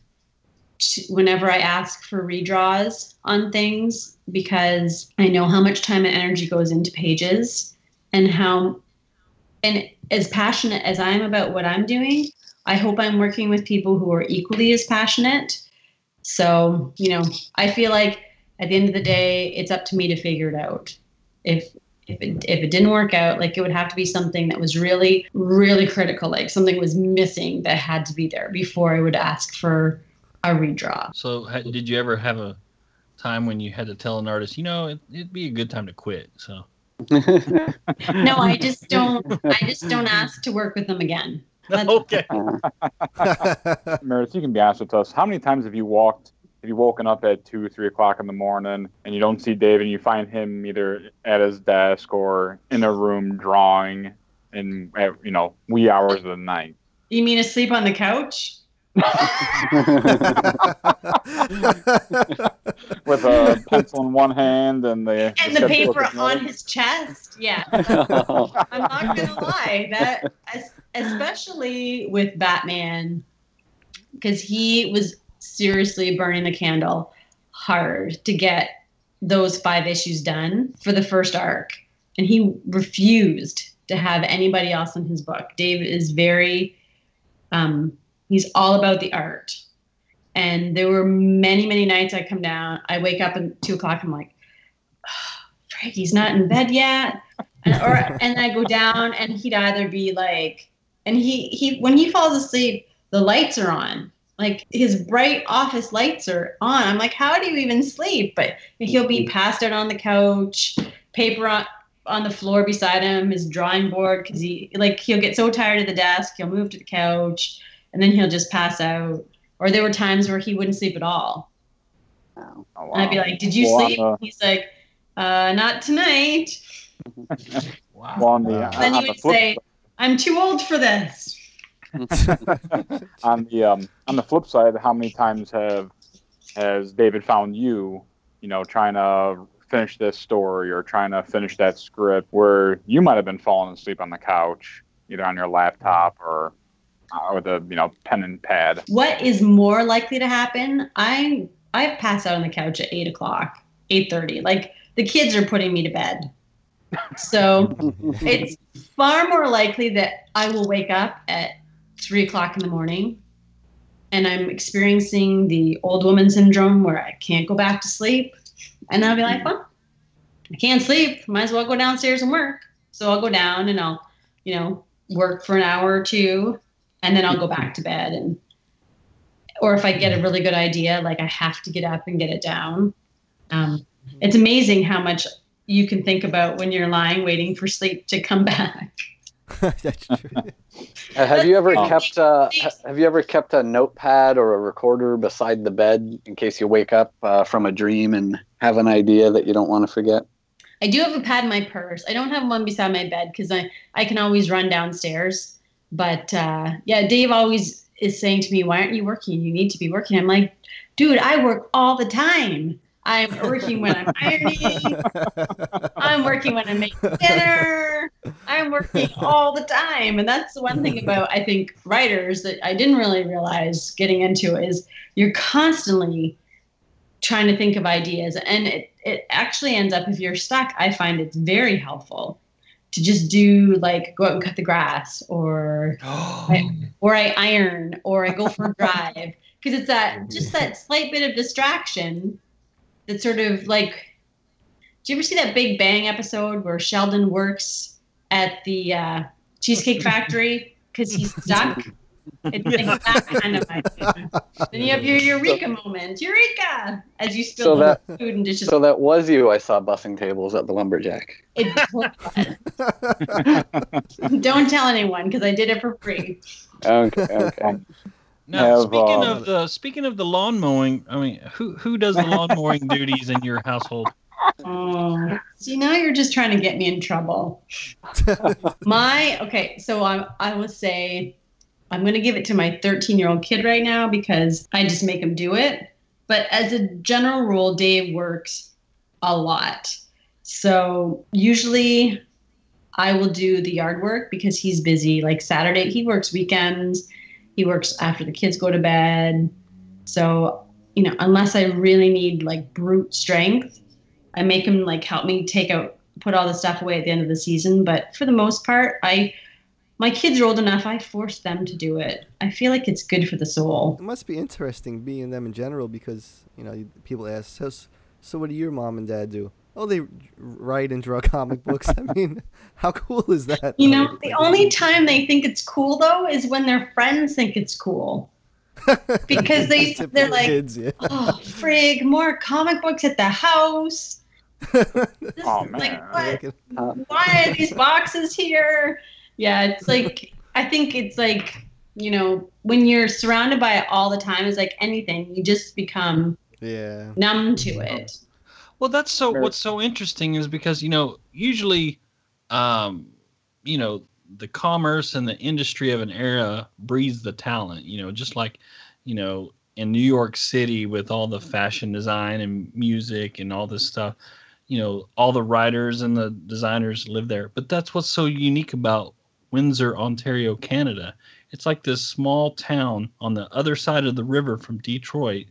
to, whenever I ask for redraws on things because I know how much time and energy goes into pages and how and as passionate as I am about what I'm doing, I hope I'm working with people who are equally as passionate. So, you know, I feel like at the end of the day, it's up to me to figure it out. If if it, if it didn't work out, like it would have to be something that was really, really critical, like something was missing that had to be there before I would ask for a redraw. So, did you ever have a time when you had to tell an artist, you know, it, would be a good time to quit? So, [laughs] no, I just don't. I just don't ask to work with them again. [laughs] That's okay. [laughs] [laughs] Meredith, you can be honest with us. How many times have you walked Have you woken up at two, three o'clock in the morning and you don't see Dave, and you find him either at his desk or in a room drawing in at, you know wee hours of the night. You mean asleep on the couch? [laughs] With a pencil in one hand and the and the, the paper on his chest. Yeah, [laughs] I'm not gonna lie. That especially with Batman, because he was seriously burning the candle hard to get those five issues done for the first arc. And he refused to have anybody else in his book. Dave is very, um, he's all about the art. And there were many, many nights I come down, I wake up at two o'clock, I'm like, [sighs] oh, he's not in bed yet. And, or, and I go down and he'd either be like, and he, he, when he falls asleep, the lights are on like his bright office lights are on. I'm like, how do you even sleep? But he'll be passed out on the couch, paper on on the floor beside him, his drawing board, because he like he'll get so tired of the desk, he'll move to the couch, and then he'll just pass out. Or there were times where he wouldn't sleep at all. Oh, wow. And I'd be like, "Did you well, sleep?" Uh, He's like, uh, "Not tonight." [laughs] wow. Well, on the, uh, then he would say, "I'm too old for this." [laughs] on the um, on the flip side, how many times have has David found you, you know, trying to finish this story or trying to finish that script where you might have been falling asleep on the couch, either on your laptop or uh, Uh, with a you know pen and pad. What is more likely to happen? I I pass out on the couch at eight o'clock, eight thirty. Like the kids are putting me to bed. [laughs] So it's far more likely that I will wake up at three o'clock in the morning and I'm experiencing the old woman syndrome where I can't go back to sleep. And I'll be like, well, I can't sleep. Might as well go downstairs and work. So I'll go down and I'll, you know, work for an hour or two and then I'll go back to bed. And or if I get a really good idea, like I have to get up and get it down. Um, it's amazing how much you can think about when you're lying waiting for sleep to come back. [laughs] [laughs] That's true. Uh, have you ever Um, kept uh, ha- Have you ever kept a notepad or a recorder beside the bed in case you wake up uh, from a dream and have an idea that you don't want to forget? I do have a pad in my purse. I don't have one beside my bed because I, I can always run downstairs. But uh, yeah, Dave always is saying to me, Why aren't you working? You need to be working. I'm like, Dude, I work all the time. I'm working when I'm ironing. I'm working when I'm making dinner. I'm working all the time. And that's the one thing about, I think, writers that I didn't really realize getting into is you're constantly trying to think of ideas. And it, it actually ends up, if you're stuck, I find it's very helpful to just do like go out and cut the grass or I, [gasps] or I iron or I go for a [laughs] drive because it's that just that slight bit of distraction that sort of like do you ever see that Big Bang episode where Sheldon works at the uh, Cheesecake [laughs] Factory because he's stuck? It's like that kind of idea. Then you have your eureka moment, eureka, as you spill So that- food and dishes. So that was you. I saw bussing tables at the lumberjack. It [laughs] Don't tell anyone because I did it for free. Okay, okay. Now, Have, speaking uh, of the speaking of the lawn mowing, I mean, who who does the lawn mowing duties in your household? Oh, see now you're just trying to get me in trouble. [laughs] my okay, so I I would say I'm gonna give it to my 13 year old kid right now because I just make him do it. But as a general rule, Dave works a lot. So usually I will do the yard work because he's busy. Like Saturday, he works weekends. He works after the kids go to bed. So, you know, unless I really need like brute strength, I make him like help me take out put all the stuff away at the end of the season. But for the most part, I my kids are old enough, I force them to do it. I feel like it's good for the soul. It must be interesting being them in general because you know people ask, so, so what do your mom and dad do? Oh, they write and draw [laughs] comic books. I mean, [laughs] how cool is that? You know, the only time they think it's cool though is when their friends think it's cool. [laughs] Because they they're like, kids, yeah. oh frig, more comic books at the house. This Oh, man. like what? Uh, Why are these boxes here? Yeah, it's like [laughs] I think it's like you know when you're surrounded by it all the time, it's like anything. You just become yeah. numb to it. Well, that's so. What's so interesting is because you know usually, um, you know, the commerce and the industry of an era breeds the talent. You know, just like, you know, in New York City with all the fashion design and music and all this stuff, you know, all the writers and the designers live there. But that's what's so unique about Windsor, Ontario, Canada. It's like this small town on the other side of the river from Detroit,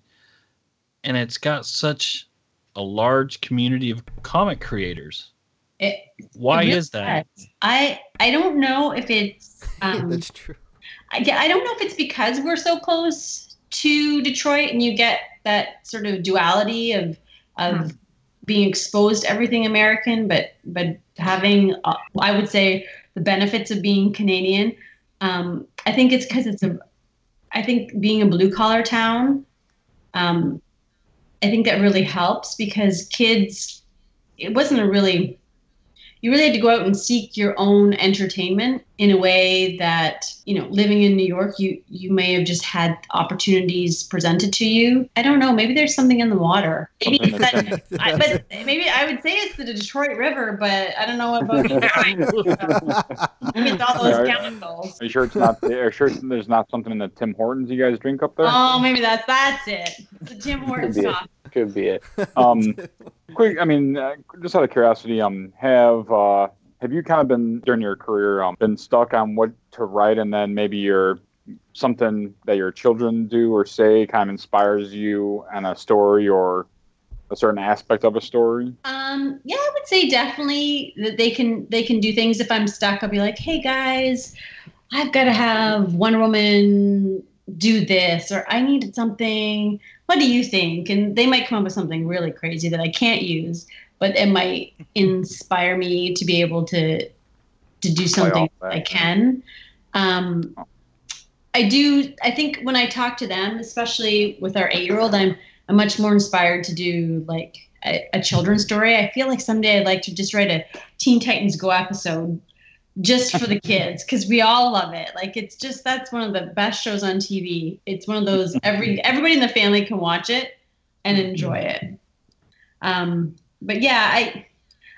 and it's got such a large community of comic creators. It, Why it really is that? does. I I don't know if it's [laughs] um, That's true. I, yeah, I don't know if it's because we're so close to Detroit and you get that sort of duality of of being exposed to everything American, but but having uh, I would say the benefits of being Canadian. Um, I think it's because it's a I think being a blue collar town. Um, I think that really helps because kids. It wasn't a really you really had to go out and seek your own entertainment in a way that you know living in new york you you may have just had opportunities presented to you. I don't know maybe there's something in the water. Maybe it's that, I, but maybe i would say it's the detroit river but i don't know about [laughs] maybe it's all those Are- chemicals Are you sure it's not? Are you sure there's not something in the Tim Hortons you guys drink up there? oh maybe that's that's it. The tim hortons Could be it. stuff Could be it. [laughs] Um, quick. I mean, uh, just out of curiosity, um, have uh, have you kind of been during your career um, been stuck on what to write, and then maybe your something that your children do or say kind of inspires you on a story or a certain aspect of a story? Um, yeah, I would say definitely that they can they can do things. If I'm stuck, I'll be like, "Hey guys, I've got to have Wonder Woman do this, or I needed something. What do you think?" And they might come up with something really crazy that I can't use, but it might inspire me to be able to to do something. I can. Um, I do. I think when I talk to them, especially with our eight-year-old, I'm I'm much more inspired to do like a, a children's story. I feel like someday I'd like to just write a Teen Titans Go episode just for the [laughs] kids because we all love it. Like it's just that's one of the best shows on TV. It's one of those every [laughs] everybody in the family can watch it and enjoy it. Um, but yeah, I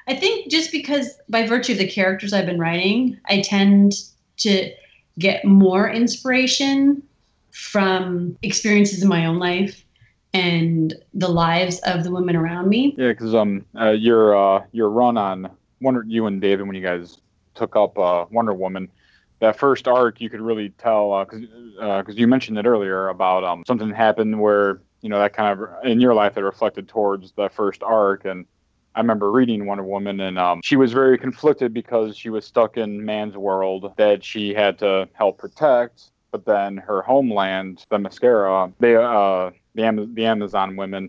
I think just because by virtue of the characters I've been writing, I tend to get more inspiration from experiences in my own life and the lives of the women around me. Yeah, because um, uh, your uh, your run on Wonder, you and David, when you guys took up uh, Wonder Woman, that first arc, you could really tell because uh, because you mentioned it earlier about um something happened where you know that kind of in your life that reflected towards the first arc and. I remember reading Wonder Woman, and um, she was very conflicted because she was stuck in man's world that she had to help protect, but then her homeland, Themyscira, they uh, the Am- the Amazon women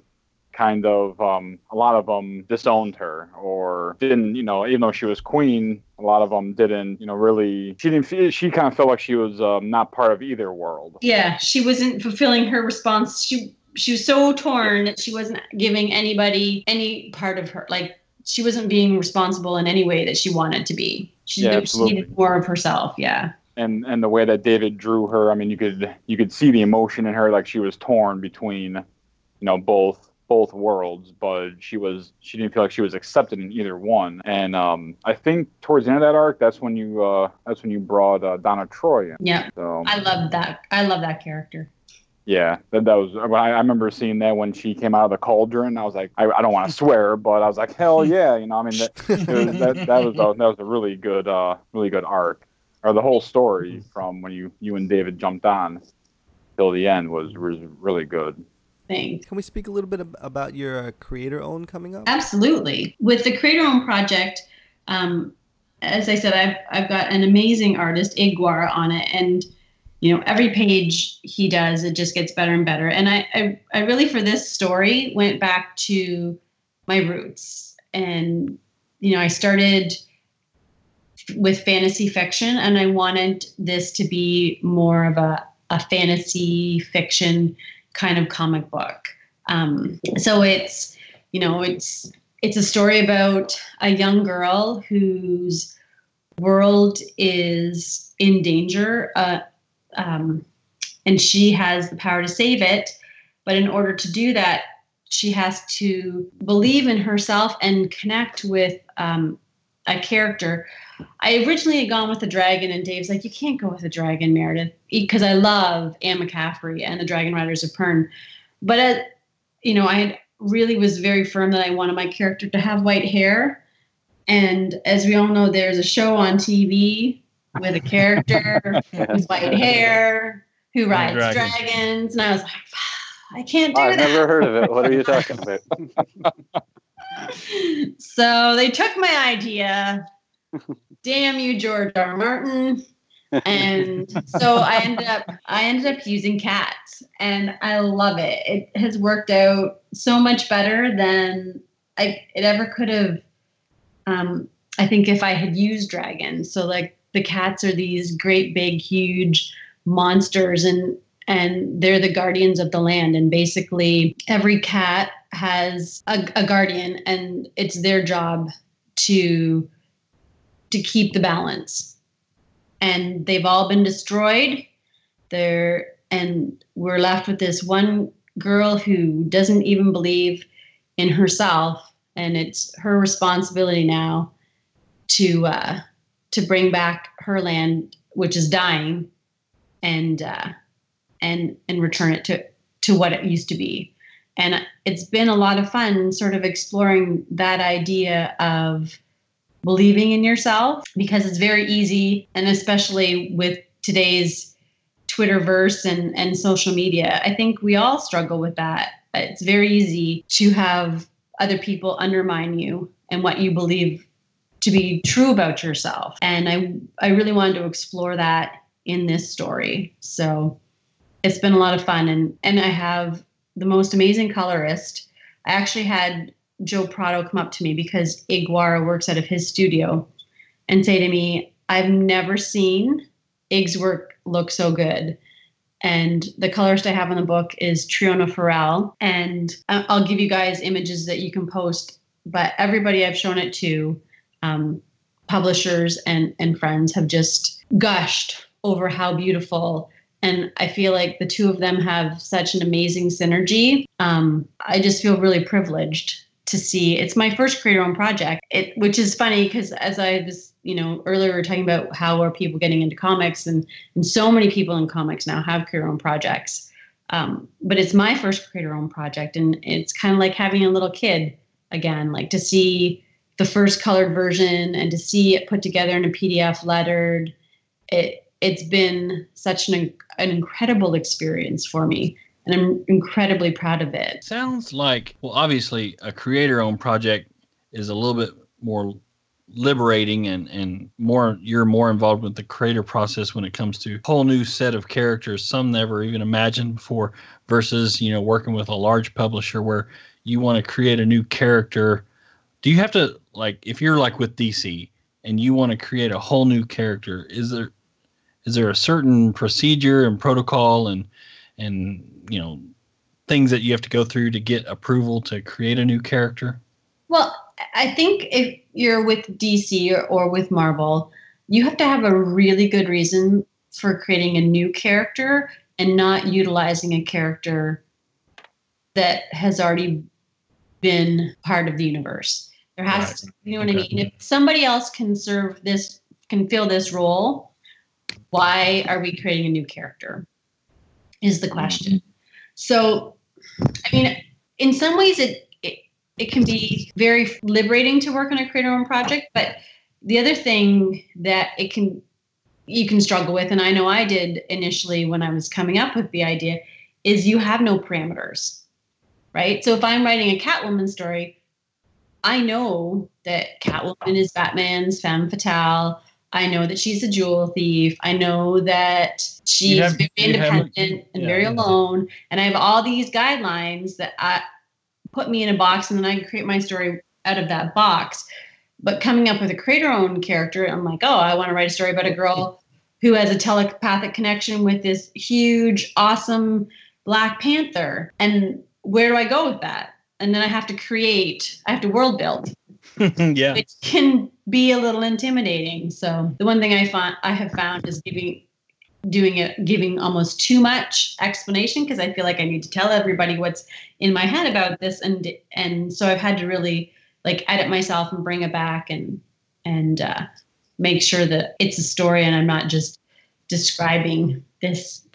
kind of um, a lot of them disowned her or didn't you know even though she was queen a lot of them didn't you know really she didn't feel she kind of felt like she was um, not part of either world Yeah, she wasn't fulfilling her response. She she was so torn that she wasn't giving anybody any part of her like she wasn't being responsible in any way that she wanted to be. She, Yeah, she needed more of herself. Yeah. and and the way that David drew her I mean you could you could see the emotion in her like she was torn between you know both both worlds but she was she didn't feel like she was accepted in either one and um I think towards the end of that arc that's when you uh that's when you brought uh, Donna Troy in Yeah. so I love that. I love that character. Yeah, that, that was. I, I remember seeing that when she came out of the cauldron. I was like, I, I don't want to swear, but I was like, hell [laughs] yeah, you know. I mean, that was, that, that was a, that was a really good, uh, really good arc, or the whole story from when you you and David jumped on till the end was was really good. Thanks. Can we speak a little bit about your uh, creator own coming up? Absolutely. With the Creator Own project, um, as I said, I've I've got an amazing artist, Ig Guara, on it, and you know every page he does, it just gets better and better. And I I, I really for this story went back to my roots, and you know I started with fantasy fiction, and I wanted this to be more of a a fantasy fiction kind of comic book. Um, so it's you know it's it's a story about a young girl whose world is in danger uh, um, and she has the power to save it but in order to do that she has to believe in herself and connect with um, a character i originally had gone with the dragon and dave's like you can't go with the dragon meredith because i love anne mccaffrey and the dragon riders of pern but uh, you know i had really was very firm that I wanted my character to have white hair. And as we all know, there's a show on TV with a character [laughs] with white hair who rides Dragons. dragons. And I was like, I can't do that. I've that. never heard of it. What are you talking [laughs] about? so they took my idea. Damn you, George R. Martin. And so I ended up I ended up using cats and I love it. It has worked out so much better than I it ever could have um I think if I had used dragons. So like the cats are these great big huge monsters and and they're the guardians of the land and basically every cat has a, a guardian and it's their job to to keep the balance. And they've all been destroyed. They're and we're left with this one girl who doesn't even believe in herself. And it's her responsibility now to uh, to bring back her land which is dying and uh, and and return it to to what it used to be. And it's been a lot of fun sort of exploring that idea of believing in yourself because it's very easy and especially with today's twitterverse and and social media i think we all struggle with that. It's very easy to have other people undermine you and what you believe to be true about yourself. And i i really wanted to explore that in this story. So it's been a lot of fun and and i have the most amazing colorist. I actually had joe prado come up to me because Ig Guara works out of his studio and say to me i've never seen ig's work look so good And the colorist I have in the book is Triona Farrell. And I'll give you guys images that you can post. But everybody I've shown it to, um, publishers and, and friends, have just gushed over how beautiful. And I feel like the two of them have such an amazing synergy. Um, I just feel really privileged to see. It's my first creator owned project, it, which is funny because as I was, you know, earlier we were talking about how are people getting into comics, and and so many people in comics now have creator owned projects. Um, but it's my first creator owned project, and it's kind of like having a little kid again, like to see the first colored version and to see it put together in a PDF lettered. It it's been such an an incredible experience for me and I'm incredibly proud of it. Sounds like well, obviously a creator-owned project is a little bit more liberating and and more you're more involved with the creator process when it comes to whole new set of characters some never even imagined before versus you know working with a large publisher where you want to create a new character do you have to like if you're like with DC and you want to create a whole new character is there is there a certain procedure and protocol and and you know things that you have to go through to get approval to create a new character Well, I think if you're with DC or, or with Marvel, you have to have a really good reason for creating a new character and not utilizing a character that has already been part of the universe. There has Right. to, you know what I mean? If somebody else can serve this, can fill this role, why are we creating a new character? Is the question. Mm-hmm. So, I mean, in some ways, it, it it can be very liberating to work on a creator owned project, but the other thing that it can you can struggle with, and I know I did initially when I was coming up with the idea, is you have no parameters, right? So if I'm writing a Catwoman story, I know that Catwoman is Batman's femme fatale. I know that she's a jewel thief. I know that she's have- very you have- independent and yeah, very alone. And I have all these guidelines that I put me in a box and then I can create my story out of that box. But coming up with a creator owned character, I'm like, oh, I want to write a story about a girl who has a telepathic connection with this huge, awesome Black Panther. And where do I go with that? And then I have to create, I have to world build [laughs] yeah which can be a little intimidating. So the one thing I find I have found is giving doing it giving almost too much explanation because I feel like I need to tell everybody what's in my head about this and and so I've had to really like edit myself and bring it back and and uh, make sure that it's a story and I'm not just describing this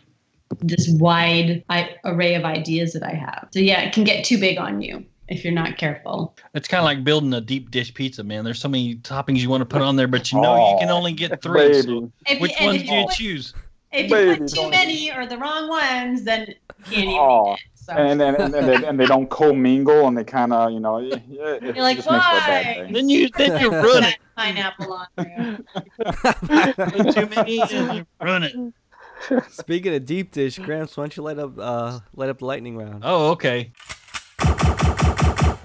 this wide array of ideas that I have. So yeah, it can get too big on you if you're not careful. it's kind of like building a deep dish pizza man there's so many toppings you want to put on there but you know you can Oh, only get three so which you, ones do you put- choose If you Baby, put too don't- many or the wrong ones, then you can't even Oh, eat it. So and and, and, and, they, and they don't commingle and they kind of you know it, it You're like, just makes for a bad why? then you then you [laughs] run it pineapple on there. Too many and you run it Speaking of deep dish, Gramps, why don't you light up uh light up the lightning round? oh okay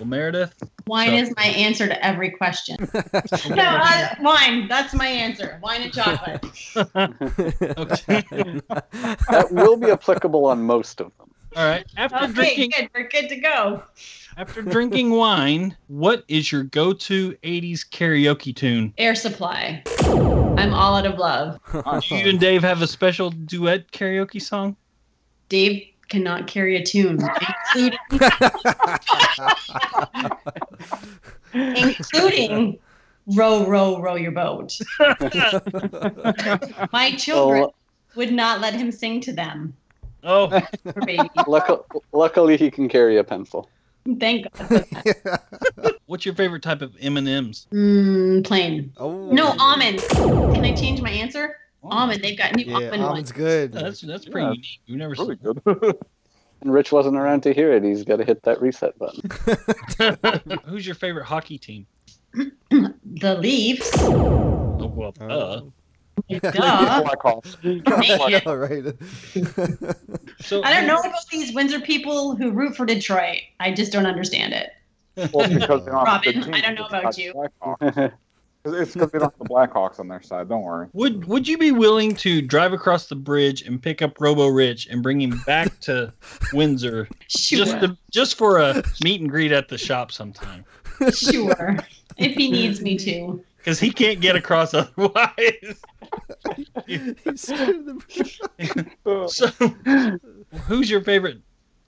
well meredith Wine So- is my answer to every question. [laughs] no, I, wine. That's my answer. Wine and chocolate. [laughs] okay That will be applicable on most of them. all right after Okay, drinking good. We're good to go. after drinking wine what is your go-to 80s karaoke tune Air supply. I'm all out of love. do you and dave have a special duet karaoke song Dave cannot carry a tune, including [laughs] including row, row, row your boat. [laughs] My children Well, would not let him sing to them. oh For baby. luck- luckily, he can carry a pencil. Thank God. for that. [laughs] what's your favorite type of m&ms Mm, plain. oh No almonds. Can I change my answer? Oh. Almond. They've got new Yeah, almond almond's ones. good. that's that's pretty Yeah. unique You've never really seen good. [laughs] And Rich wasn't around to hear it. He's got to hit that reset button. [laughs] [laughs] who's your favorite hockey team [clears throat] The Leafs. oh well Oh. uh. Duh. Blackhawks. Man. All right. so I don't know about these Windsor people who root for Detroit. I just don't understand it. Well, because they don't have a good Robin, I don't know about you. Blackhawks. It's because they don't have the Blackhawks on their side. Don't worry. Would Would you be willing to drive across the bridge and pick up Robo Rich and bring him back to [laughs] Windsor Sure. just to, just for a meet and greet at the shop sometime? sure. If he needs me to. Because he can't get across [laughs] otherwise. He's scared of the- [laughs] So, who's your favorite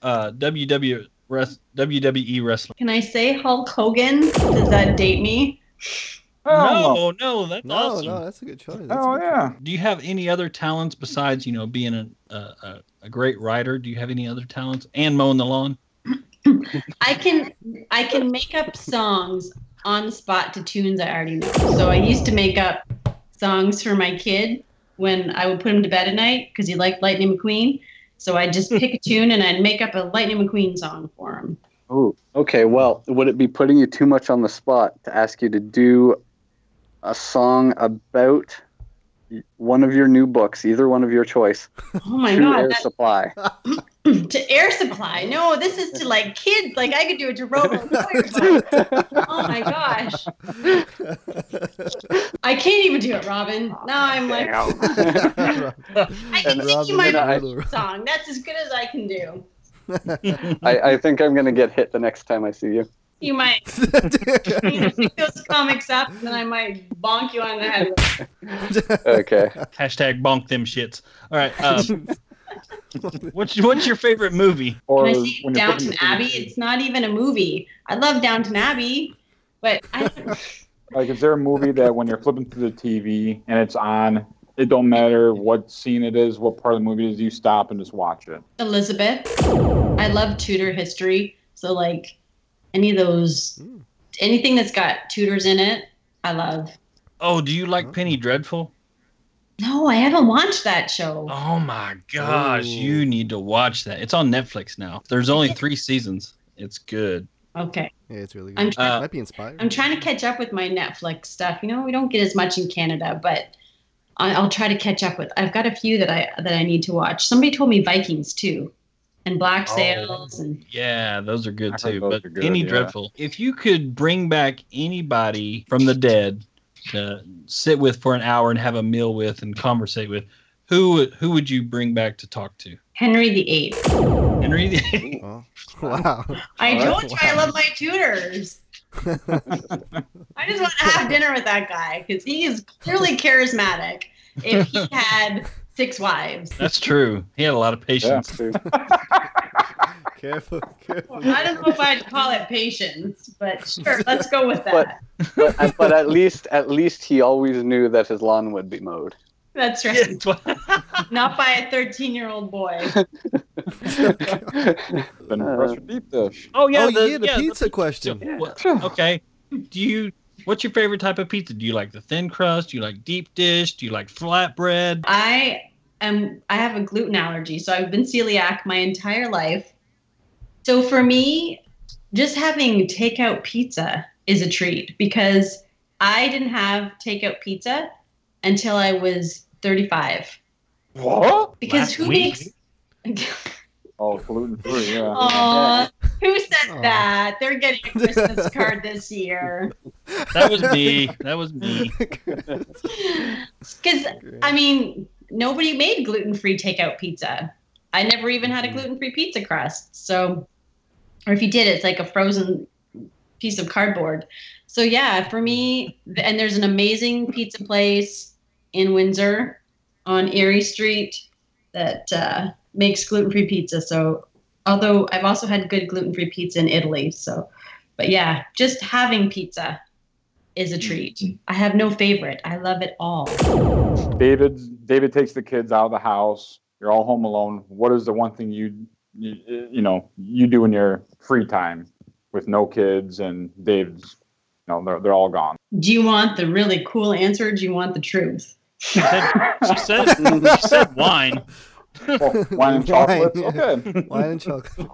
uh, WW res- WWE wrestler? Can I say Hulk Hogan? Does that date me? No, no, that's no, awesome. no, that's a good choice. That's Oh good yeah. Do you have any other talents besides you know being a a, a, a great writer? Do you have any other talents and mowing the lawn? I can I can make up songs on the spot to tunes I already know. So I used to make up songs for my kid when I would put him to bed at night because he liked Lightning McQueen. So I'd just pick a tune and I'd make up a Lightning McQueen song for him. Ooh. Okay. Well, would it be putting you too much on the spot to ask you to do a song about one of your new books, either one of your choice? [laughs] Oh my god, Air that- Supply. [clears throat] to air supply. No, this is to like kids. Like I could do it to Robo. oh my gosh. I can't even do it, Robin. Now I'm like, [laughs] I can And sing you my I- song. That's as good as I can do. [laughs] I, I think I'm gonna get hit the next time I see you. You might [laughs] you know, pick those comics up, and then I might bonk you on the head. Okay. Hashtag bonk them shits. All right. Um, [laughs] what's what's your favorite movie? Or Can I see when Downton Abbey? It's not even a movie. I love Downton Abbey, but I [laughs] Like, is there a movie that when you're flipping through the TV and it's on, it don't matter what scene it is, what part of the movie it is, you stop and just watch it. Elizabeth. I love Tudor history, so like any of those, hmm. anything that's got Tudors in it, I love. Oh, do you like Penny Dreadful? No, I haven't watched that show. Oh my gosh, you need to watch that. It's on Netflix now. There's only three seasons. It's good. Okay. Yeah, it's really I'm good. trying- uh, Might be inspired. I'm trying to catch up with my Netflix stuff. You know, we don't get as much in Canada, but I'll try to catch up with. I've got a few that I that I need to watch. Somebody told me Vikings too, and Black Oh. Sails, and Yeah, those are good I too. those But are good, Penny yeah. Dreadful. If you could bring back anybody from the dead to sit with for an hour and have a meal with and conversate with, who would- who would you bring back to talk to? Henry the Eighth. Henry the [laughs] Oh, wow. [laughs] I All right. told you I love my Tudors. [laughs] I just want to have dinner with that guy because he is clearly charismatic. If he had six wives, That's true. He had a lot of patience. dude. [laughs] Careful, careful. I don't know if I'd call it patience, but sure, let's go with that. But, but, but at least at least he always knew that his lawn would be mowed. That's right. [laughs] Not by a 13 year old boy. Then press your deep dish. oh yeah, oh, the, yeah, the yeah, pizza question. What- okay. Do you? What's your favorite type of pizza? Do you like the thin crust? Do you like deep dish? Do you like flatbread? I am I have a gluten allergy, so I've been celiac my entire life. So for me, just having takeout pizza is a treat because I didn't have takeout pizza until I was 35. What? Because Last who week? makes [laughs] [laughs] Oh, gluten free. Yeah. Aw, who said Aw. that? They're getting a Christmas [laughs] card this year. That was me. That was me. [laughs] Because I mean, nobody made gluten-free takeout pizza. I never even had a gluten-free pizza crust. So, or if you did, it's like a frozen piece of cardboard. So yeah, for me, and there's an amazing pizza place in Windsor on Erie Street that uh, makes gluten-free pizza. So, although I've also had good gluten-free pizza in Italy. So, but yeah, just having pizza is a treat. I have no favorite. I love it all. David David takes the kids out of the house. You're all home alone. What is the one thing you you, you know you do in your free time with no kids and Dave's you know they're they're all gone. Do you want the really cool answer? Or do you want the truth? She said, she said, she said wine. [laughs] Well, wine and Wine, yeah. [laughs] Okay. Wine and chocolate.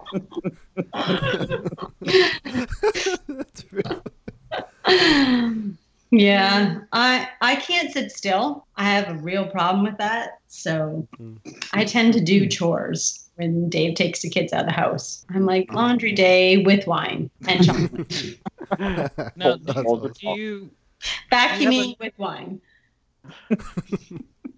[laughs] That's real. yeah, I I can't sit still. I have a real problem with that. So mm. I tend to do chores when Dave takes the kids out of the house. I'm like mm. laundry day with wine and chocolate. [laughs] Now, do, awesome. do you Vacuuming with wine.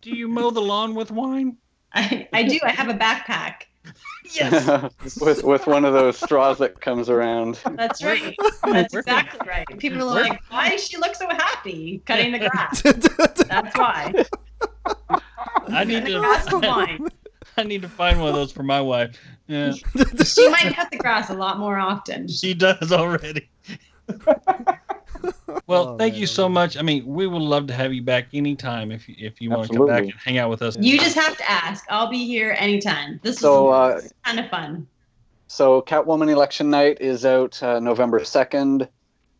Do you mow the lawn with wine? [laughs] I, I do. I have a backpack. [laughs] Yes. [laughs] with with one of those straws that comes around. That's right. That's exactly right. People are like, why does she look so happy cutting the grass? That's why. I need The grass with to. wine. I need to find one of those for my wife. Yeah, She might cut the grass a lot more often. she does already. [laughs] Well, Oh, thank man, you so much. I mean, we would love to have you back anytime if you, if you want to come back and hang out with us. You just have to ask. I'll be here anytime. This So, uh, is kind of fun. So Catwoman Election Night is out uh, November second,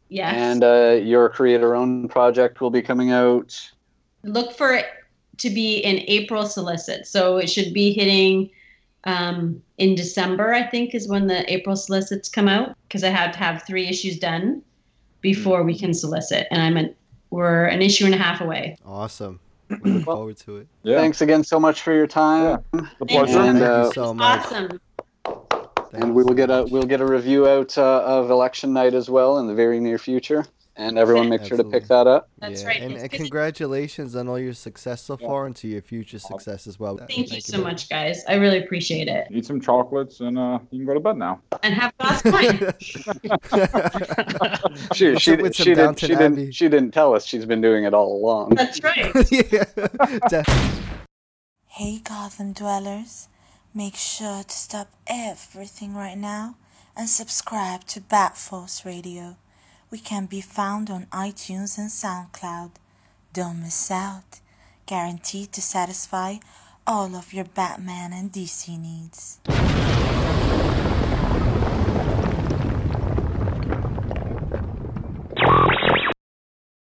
Yes. and uh, your creator-owned project will be coming out. Look for it to be in April solicit. So it should be hitting um, in December, I think, is when the April solicits come out because I have to have three issues done before we can solicit. And I'm an, we're an issue and a half away. Awesome. We look forward to it. Yeah. Thanks again so much for your time, The pleasure. And, Thank uh, you so much. Awesome. Thank and we will get a we'll get a review out uh, of Election Night as well in the very near future. And everyone, make sure to pick that up. That's yeah. right. And, and congratulations on all your success so Yeah. far and to your future success as well. Thank you so much, guys. I really appreciate it. Eat some chocolates and uh, you can go to bed now. And have a glass of wine. [laughs] [laughs] She With she did, some she didn't she didn't she didn't tell us she's been doing it all along. [laughs] That's right. yeah. Def- Hey Gotham dwellers, make sure to stop everything right now and subscribe to Bat Force Radio. We can be found on iTunes and SoundCloud. Don't miss out. Guaranteed to satisfy all of your Batman and DC needs.